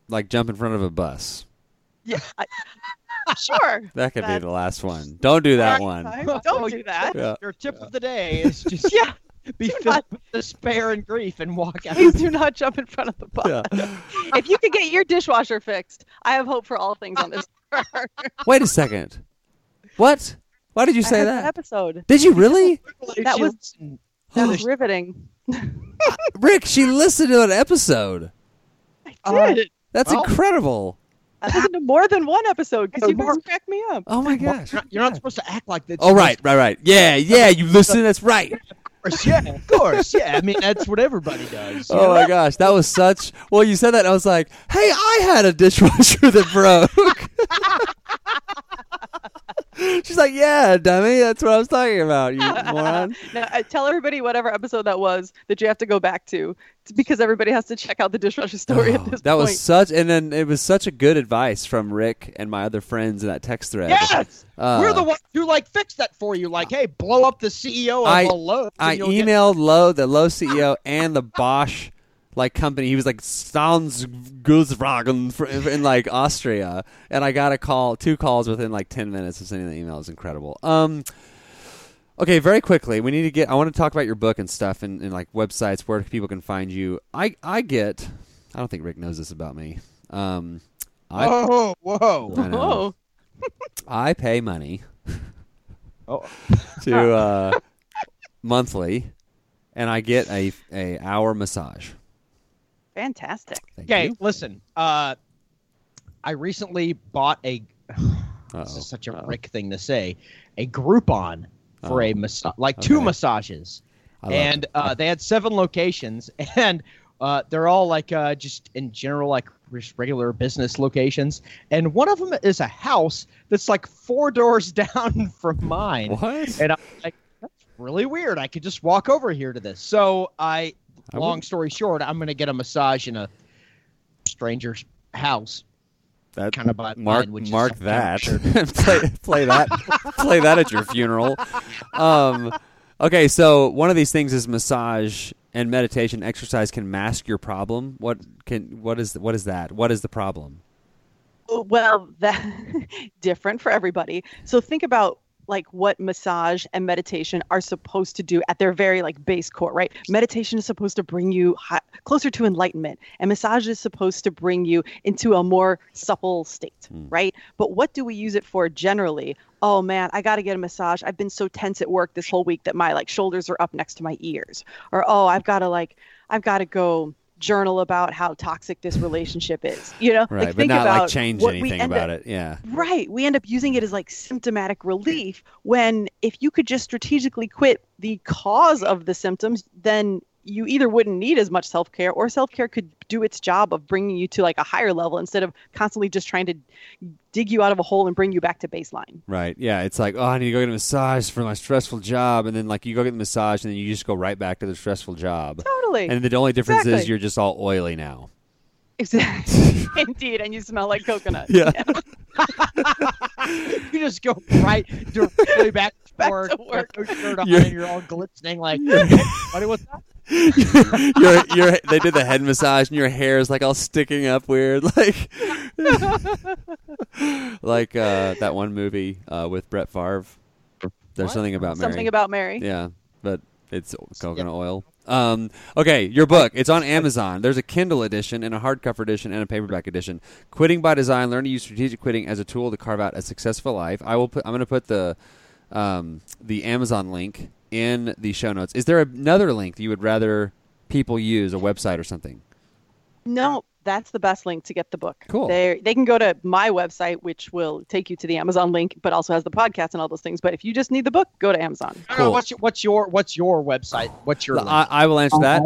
Speaker 3: like jump in front of a bus
Speaker 5: Yeah, I, sure.
Speaker 3: That could be the last one. Don't do that one.
Speaker 5: Don't do that.
Speaker 3: Yeah.
Speaker 4: Your tip of the day is just
Speaker 5: Yeah.
Speaker 4: be
Speaker 5: do
Speaker 4: filled
Speaker 5: not-
Speaker 4: with despair and grief and walk out.
Speaker 5: Please do not jump in front of the bus.
Speaker 3: Yeah.
Speaker 5: If you could get your dishwasher fixed, I have hope for all things on this.
Speaker 3: Wait a second. What? Why did you
Speaker 5: I
Speaker 3: say
Speaker 5: heard
Speaker 3: that?
Speaker 5: episode.
Speaker 3: Did you really?
Speaker 5: That was- That was riveting.
Speaker 3: Rick, she listened to an episode.
Speaker 5: I
Speaker 4: Uh,
Speaker 5: did.
Speaker 3: That's
Speaker 4: Well-
Speaker 3: incredible.
Speaker 5: I listened to more than one episode because oh, you guys
Speaker 4: Mark-
Speaker 5: cracked me up.
Speaker 3: Oh my gosh.
Speaker 4: You're not, you're not supposed to act like that.
Speaker 3: Oh right, right, right. Yeah, yeah, you listen, that's right.
Speaker 4: Yeah, of course. Yeah, I mean that's what everybody does.
Speaker 3: Oh
Speaker 4: know?
Speaker 3: my gosh, that was such well you said that and I was like, Hey, I had a dishwasher that broke. She's like, Yeah, dummy, that's what I was talking about, you moron.
Speaker 5: Now, uh, tell everybody whatever episode that was that you have to go back to, because everybody has to check out the dishwasher story at
Speaker 3: Oh,
Speaker 5: this
Speaker 3: that
Speaker 5: point.
Speaker 3: was such and then it was such a good advice from Rick and my other friends in that text thread.
Speaker 4: Yes,
Speaker 3: Uh,
Speaker 4: we're the ones who like fix that for you. Like, hey, blow up the CEO of
Speaker 3: I-
Speaker 4: a Lowe's.
Speaker 3: I
Speaker 4: and you'll get-
Speaker 3: emailed Lowe, the Lowe CEO, and the Bosch like company. He was like Staunsguswagen fr- in like Austria, and I got a call, two calls within like ten minutes of sending the email. It was incredible. Um, okay, very quickly, we need to get. I want to talk about your book and stuff, and, and like websites where people can find you. I I get. I don't think Rick knows this about me. Um, I,
Speaker 4: oh, whoa.
Speaker 3: I know.
Speaker 5: Oh,
Speaker 3: I pay money
Speaker 4: Oh.
Speaker 3: to uh, monthly, and I get a a hour massage.
Speaker 5: Fantastic.
Speaker 3: Thank
Speaker 4: Okay,
Speaker 3: you.
Speaker 4: listen. Uh, I recently bought a. This
Speaker 3: Uh-oh.
Speaker 4: is such a Rick thing to say. A Groupon for
Speaker 3: Oh.
Speaker 4: a massage, like two massages, and uh, they had seven locations, and uh, they're all like uh, just in general like regular business locations, and one of them is a house that's like four doors down from mine,
Speaker 3: What?
Speaker 4: and I'm like, that's really weird. I could just walk over here to this. So I,
Speaker 3: I
Speaker 4: long
Speaker 3: would-
Speaker 4: story short, I'm gonna get a massage in a stranger's house.
Speaker 3: That
Speaker 4: kind of by
Speaker 3: mark
Speaker 4: mine, which
Speaker 3: mark
Speaker 4: some
Speaker 3: that. play play that play that at your funeral. Um, okay, so one of these things is massage and meditation. Exercise can mask your problem. What can what is what is that? What is the problem?
Speaker 5: Well, that different for everybody. So think about like what massage and meditation are supposed to do at their very like base core, right? Meditation is supposed to bring you closer to enlightenment, and massage is supposed to bring you into a more supple state, hmm. right? But what do we use it for generally? Oh man, I got to get a massage. I've been so tense at work this whole week that my like shoulders are up next to my ears. Or oh, I've got to like I've got to go journal about how toxic this relationship is. You know,
Speaker 3: Right,
Speaker 5: like,
Speaker 3: but
Speaker 5: think
Speaker 3: not
Speaker 5: about
Speaker 3: like change anything about
Speaker 5: up-
Speaker 3: it. Yeah.
Speaker 5: Right. We end up using it as like symptomatic relief when if you could just strategically quit the cause of the symptoms, then you either wouldn't need as much self care or self care could do its job of bringing you to like a higher level instead of constantly just trying to dig you out of a hole and bring you back to baseline.
Speaker 3: Right. Yeah. It's like, oh, I need to go get a massage for my stressful job, and then like you go get the massage, and then you just go right back to the stressful job.
Speaker 5: Totally.
Speaker 3: And the only difference is you're just all oily now.
Speaker 5: Exactly. Indeed. And you smell like coconut.
Speaker 3: Yeah.
Speaker 4: you just go right directly back,
Speaker 5: Back
Speaker 4: forward,
Speaker 5: to work.
Speaker 4: got no shirt on,
Speaker 3: You're-
Speaker 4: and you're all glistening like, buddy, what's that?
Speaker 3: your your they did the head massage and your hair is like all sticking up weird like like uh that one movie uh with Brett Favre. There's
Speaker 4: What?
Speaker 3: something about Mary.
Speaker 5: Something about Mary.
Speaker 3: Yeah, but it's coconut oil. Um, okay, your book. It's on Amazon. There's a Kindle edition and a hardcover edition and a paperback edition. Quitting by Design: Learn to use strategic quitting as a tool to carve out a successful life. I will put. I'm going to put the um, the Amazon link in the show notes. Is there another link that you would rather people use, a website or something?
Speaker 5: No, that's the best link to get the book.
Speaker 3: Cool.
Speaker 5: They they can go to my website, which will take you to the Amazon link, but also has the podcast and all those things. But if you just need the book, go to Amazon.
Speaker 4: I don't know,
Speaker 3: Cool.
Speaker 4: what's your, what's your what's your website? What's your link?
Speaker 3: I, um, I will answer that.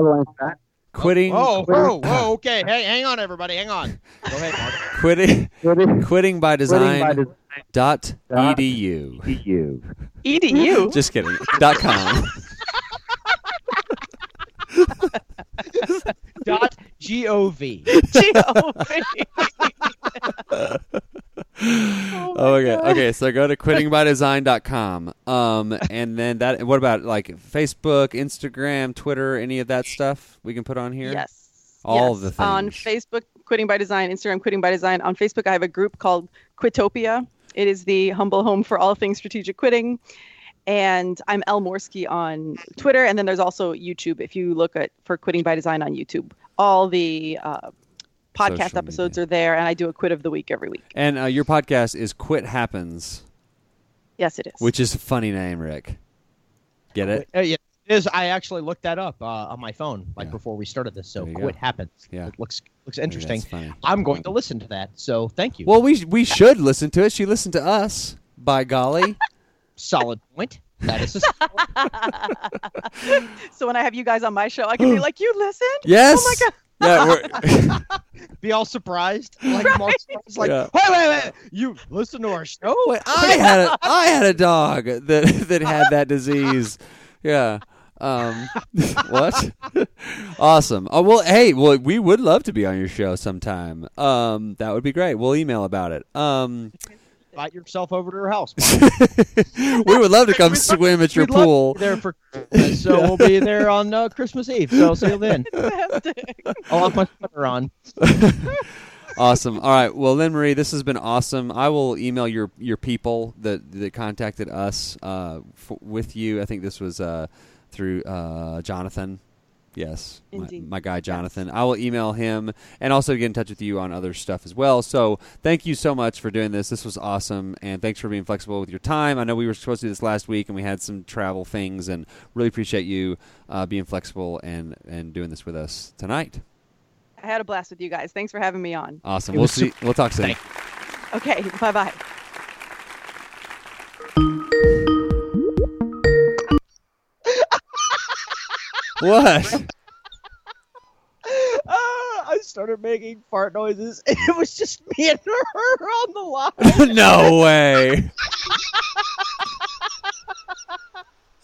Speaker 3: Quitting.
Speaker 4: Oh, oh, oh whoa, whoa, oh, okay. Hey, hang on, everybody, hang on. Go ahead, Mark.
Speaker 3: Quitting. quitting by design. Dot edu.
Speaker 5: edu. Edu.
Speaker 3: Just kidding. dot com.
Speaker 4: Dot gov.
Speaker 5: G-O-V.
Speaker 3: Oh, okay. Okay. So go to quittingbydesign.com. Um, and then that. What about like Facebook, Instagram, Twitter, any of that stuff we can put on here?
Speaker 5: Yes.
Speaker 3: All
Speaker 5: yes.
Speaker 3: the things.
Speaker 5: On Facebook, Quitting by Design, Instagram, Quitting by Design. On Facebook, I have a group called Quitopia. It is the humble home for all things strategic quitting. And I'm El Morski on Twitter. And then there's also YouTube. If you look at for Quitting by Design on YouTube, all the uh, podcast
Speaker 3: Social
Speaker 5: episodes
Speaker 3: media.
Speaker 5: are there. And I do a quit of the week every week.
Speaker 3: And uh, your podcast is Quit Happens,
Speaker 5: Yes, it is.
Speaker 3: which is a funny name, Rick. Get it?
Speaker 4: Uh, yeah, it is. I actually looked that up uh, on my phone like
Speaker 3: Yeah.
Speaker 4: before we started this. So
Speaker 3: There
Speaker 4: quit
Speaker 3: go.
Speaker 4: happens.
Speaker 3: Yeah.
Speaker 4: It looks looks
Speaker 3: Maybe
Speaker 4: interesting.
Speaker 3: that's funny.
Speaker 4: I'm going to listen to that. So thank you.
Speaker 3: Well, we we should listen to it. She listened to us. By golly.
Speaker 4: Solid point. That is.
Speaker 5: So when I have you guys on my show, I can be like, you listened?
Speaker 3: yes.
Speaker 5: Oh my God.
Speaker 3: Yeah,
Speaker 4: be all surprised. Like Mark's surprised, like,
Speaker 3: Yeah.
Speaker 4: wait, wait, wait. You listen to our show?
Speaker 3: Wait, I had a I had a dog that that had that disease. Yeah. Um, what? awesome. Oh well, hey, well, we would love to be on your show sometime. Um, that would be great. We'll email about it. Um,
Speaker 4: invite yourself over to her house.
Speaker 3: we would love to come swim at your
Speaker 4: We'd love
Speaker 3: pool.
Speaker 4: to be there for Christmas, so we'll be there on uh, Christmas Eve. So see you then. I'll have my sweater on.
Speaker 3: Awesome. All right. Well, Lynn Marie, this has been awesome. I will email your your people that that contacted us uh, f- with you. I think this was uh, through uh, Jonathan. Yes, my, my guy Jonathan. I will email him and also get in touch with you on other stuff as well. So thank you so much for doing this. This was awesome, and thanks for being flexible with your time. I know we were supposed to do this last week, and we had some travel things, and really appreciate you uh, being flexible and and doing this with us tonight.
Speaker 5: I had a blast with you guys. Thanks for having me on.
Speaker 3: Awesome.
Speaker 4: It
Speaker 3: We'll
Speaker 4: was
Speaker 3: see. We'll talk soon.
Speaker 4: Thank-
Speaker 5: Okay, bye bye.
Speaker 3: What?
Speaker 4: Ah, I started making fart noises, and it was just me and her on the line.
Speaker 3: no way.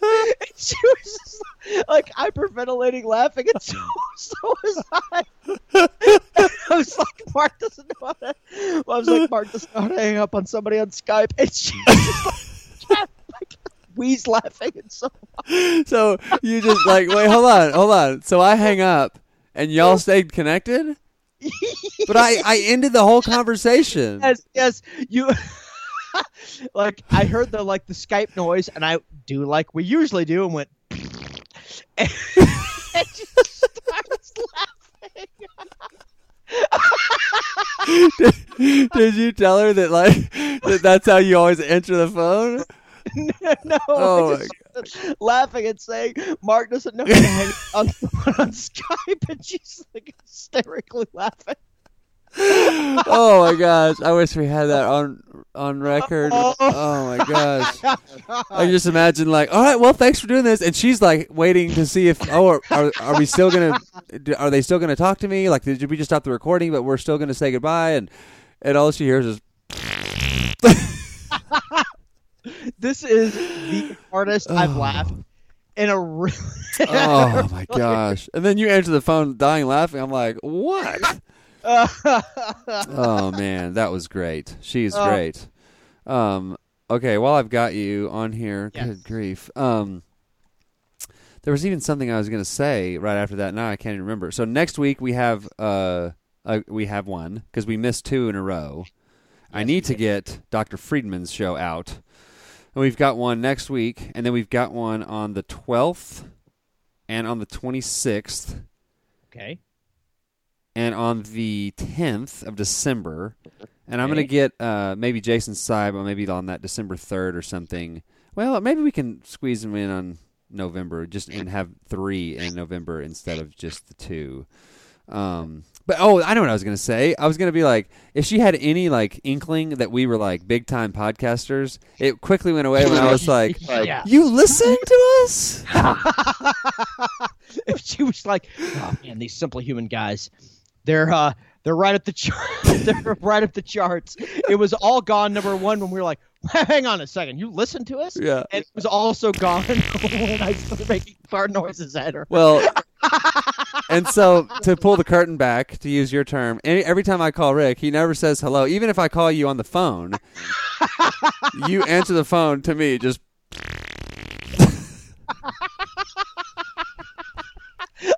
Speaker 4: And she was just like hyperventilating, laughing, and so, so was I. I was like, Mark doesn't know how to. I was like, Mark doesn't know how to hang up on somebody on Skype, and she was just like, like wheeze laughing and so.
Speaker 3: So you just like wait, hold on, hold on. So I hang up, and y'all stayed connected. But I I ended the whole conversation.
Speaker 4: yes, yes, you. like I heard the like the Skype noise, and I do like we usually do, and went. and she starts laughing.
Speaker 3: did, did you tell her that like that that's how you always answer the phone?
Speaker 4: no,
Speaker 3: Oh
Speaker 4: I just started laughing and saying Mark doesn't know how to hang on, on Skype, and she's like hysterically laughing.
Speaker 3: Oh my gosh! I wish we had that on on record. Oh, oh my gosh! I just imagine like, all right, well, thanks for doing this, and she's like waiting to see if oh, are, are, are we still gonna are they still gonna talk to me? Like, did we just stop the recording, but we're still gonna say goodbye? And and all she hears is
Speaker 4: This is the hardest I've laughed in a really.
Speaker 3: oh my gosh! And then you answer the phone, dying laughing. I'm like, what? oh man, that was great. She's
Speaker 4: Oh.
Speaker 3: great. Um, okay, while I've got you on here,
Speaker 4: Yes.
Speaker 3: good grief. Um, there was even something I was going to say right after that. Now I can't even remember. So next week we have uh, uh we have one because we missed two in a row. I need to get Dr. Friedman's show out. And we've got one next week, and then we've got one on the 12th and on the 26th
Speaker 4: okay.
Speaker 3: and on the 10th of December. And I'm
Speaker 4: Okay.
Speaker 3: going to get uh, maybe Jason Seib, maybe on that December 3rd or something. Well, maybe we can squeeze him in on November, just and have three in November instead of just the two. Um, but oh, I know what I was going to say. I was going to be like, if she had any like inkling that we were like big time podcasters, it quickly went away when I was like,
Speaker 4: Yeah.
Speaker 3: "You listen to us."
Speaker 4: if she was like, "Oh man, these Simply Human guys, they're uh, they're right at the chart. they're right up the charts." It was all gone number one when we were like, "Hang on a second, you listen to us?"
Speaker 3: Yeah.
Speaker 4: And it was also gone when I started making fart noises at her.
Speaker 3: Well, and so to pull the curtain back, to use your term, any, every time I call Rick, he never says hello. Even if I call you on the phone, you answer the phone to me. Just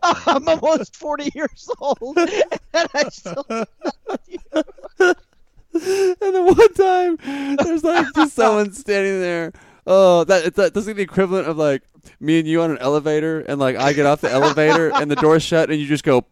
Speaker 4: I'm almost 40 years old, and I still.
Speaker 3: and then one time, there's like just someone standing there. Oh, that that that's like the equivalent of like me and you on an elevator, and like I get off the elevator and the door's shut, and you just go.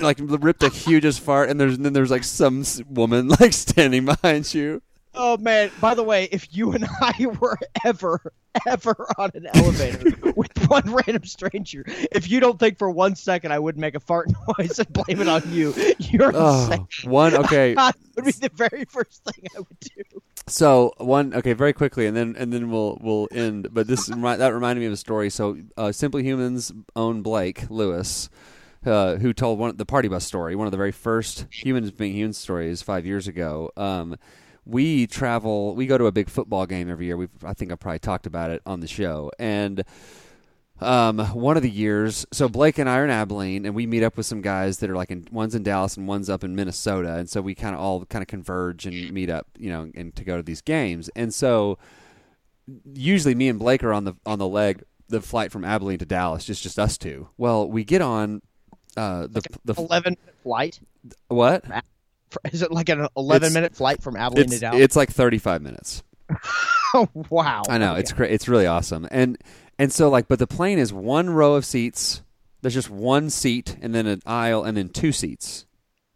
Speaker 3: Like rip the hugest fart, and there's and then there's like some woman like standing behind you.
Speaker 4: Oh man! By the way, if you and I were ever, ever on an elevator with one random stranger, if you don't think for one second I would make a fart noise and blame it on you, you're
Speaker 3: Oh,
Speaker 4: insane.
Speaker 3: one okay.
Speaker 4: That would be the very first thing I would do.
Speaker 3: So one okay, very quickly, and then and then we'll we'll end. But this that reminded me of a story. So uh, Simply Humans own Blake Lewis, uh, who told one the party bus story, one of the very first humans being human stories five years ago. Um, we travel. We go to a big football game every year. We I think I probably talked about it on the show, and um, one of the years. So Blake and I are in Abilene, and we meet up with some guys that are like in one's in Dallas and one's up in Minnesota, and so we kind of all kind of converge and meet up, you know, and to go to these games. And so usually me and Blake are on the on the leg the flight from Abilene to Dallas, just just us two. Well, we get on uh, the the
Speaker 4: Eleven flight.
Speaker 3: what?
Speaker 4: Is it like an eleven
Speaker 3: It's-
Speaker 4: minute flight from Abilene
Speaker 3: It's,
Speaker 4: to Dallas?
Speaker 3: it's like thirty five minutes.
Speaker 4: wow!
Speaker 3: I know it's cra- it's really awesome, and and so like, but the plane is one row of seats. There's just one seat, and then an aisle, and then two seats.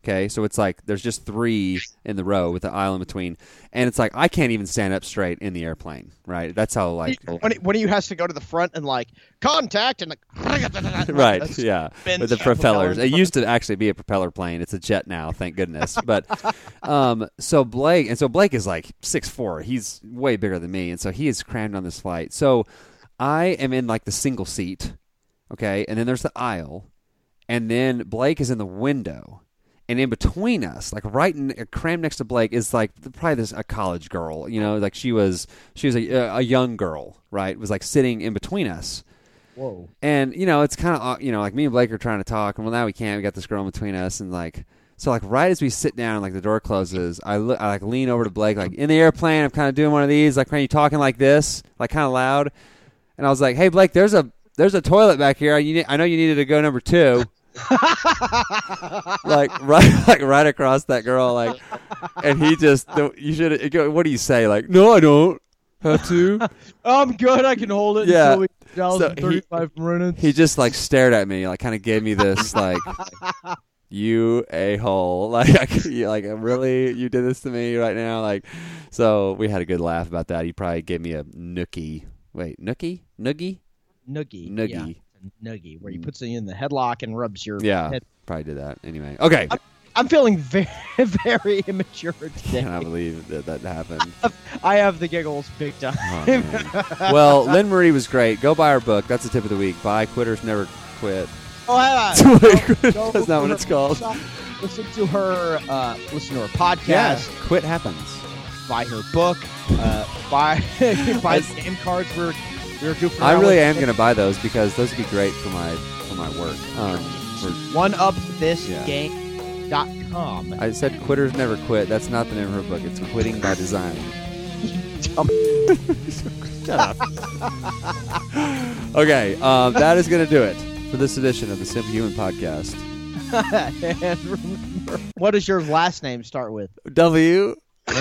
Speaker 3: Okay, so it's like there's just three in the row with the aisle in between, and it's like I can't even stand up straight in the airplane. Right, that's how like
Speaker 4: when he, when he has to go to the front and like contact and like
Speaker 3: right, yeah, with the propellers. It used to actually be a propeller plane. It's a jet now, thank goodness. But um, so Blake, and so Blake is like six four. He's way bigger than me, and so he is crammed on this flight. So I am in like the single seat, okay, and then there's the aisle, and then Blake is in the window. And in between us, like right in, uh, crammed next to Blake, is like probably this a college girl. You know, like she was she was a, uh, a young girl, right? Was like sitting in between us.
Speaker 4: Whoa!
Speaker 3: And you know, it's kind of uh, you know, like me and Blake are trying to talk, and well, now we can't. We got this girl in between us, and like, so like right as we sit down, like the door closes, I look, I like lean over to Blake, like in the airplane. I'm kind of doing one of these, like, are you talking like this, like kind of loud? And I was like, hey, Blake, there's a there's a toilet back here. You need, I know you needed to go number two. like right, like right across that girl, like, and he just, you should. What do you say? Like, no, I don't have to.
Speaker 4: I'm good. I can hold it.
Speaker 3: Yeah.
Speaker 4: Until we Dallas
Speaker 3: So
Speaker 4: in
Speaker 3: he-
Speaker 4: 35 minutes.
Speaker 3: he just like stared at me, like kind of gave me this like, you a hole, like you like really you did this to me right now, like. So we had a good laugh about that. He probably gave me a nookie. Wait, nookie, noogie,
Speaker 4: Noogie.
Speaker 3: noogie.
Speaker 4: Yeah. Noogie, where he puts you in the headlock and rubs your
Speaker 3: Yeah,
Speaker 4: head.
Speaker 3: probably did that. Anyway, okay.
Speaker 4: I'm feeling very, very immature
Speaker 3: I
Speaker 4: today.
Speaker 3: cannot believe that that happened.
Speaker 4: I have the giggles big time.
Speaker 3: Oh, well, Lynn Marie was great. Go buy her book. That's the tip of the week. Buy Quitters Never Quit.
Speaker 4: Oh,
Speaker 3: That's
Speaker 4: hang on.
Speaker 3: what That's not what it's called.
Speaker 4: Listen to her. Uh, listen to her podcast.
Speaker 3: Yeah, quit happens.
Speaker 4: Buy her book. Uh, buy buy game cards. We're we're goofing
Speaker 3: I really am going to buy those because those would be great for my for my work. Um, for,
Speaker 4: one up this
Speaker 3: Yeah.
Speaker 4: game dot com.
Speaker 3: I said Quitters Never Quit. That's not the name of her book. It's Quitting by Design. Shut up. okay, um, that is going to do it for this edition of the Simply Human Podcast.
Speaker 4: and remember, what does your last name start with?
Speaker 3: W.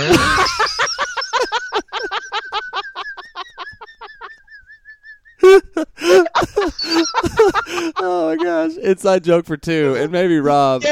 Speaker 3: oh my gosh. Inside joke for two. And maybe Rob.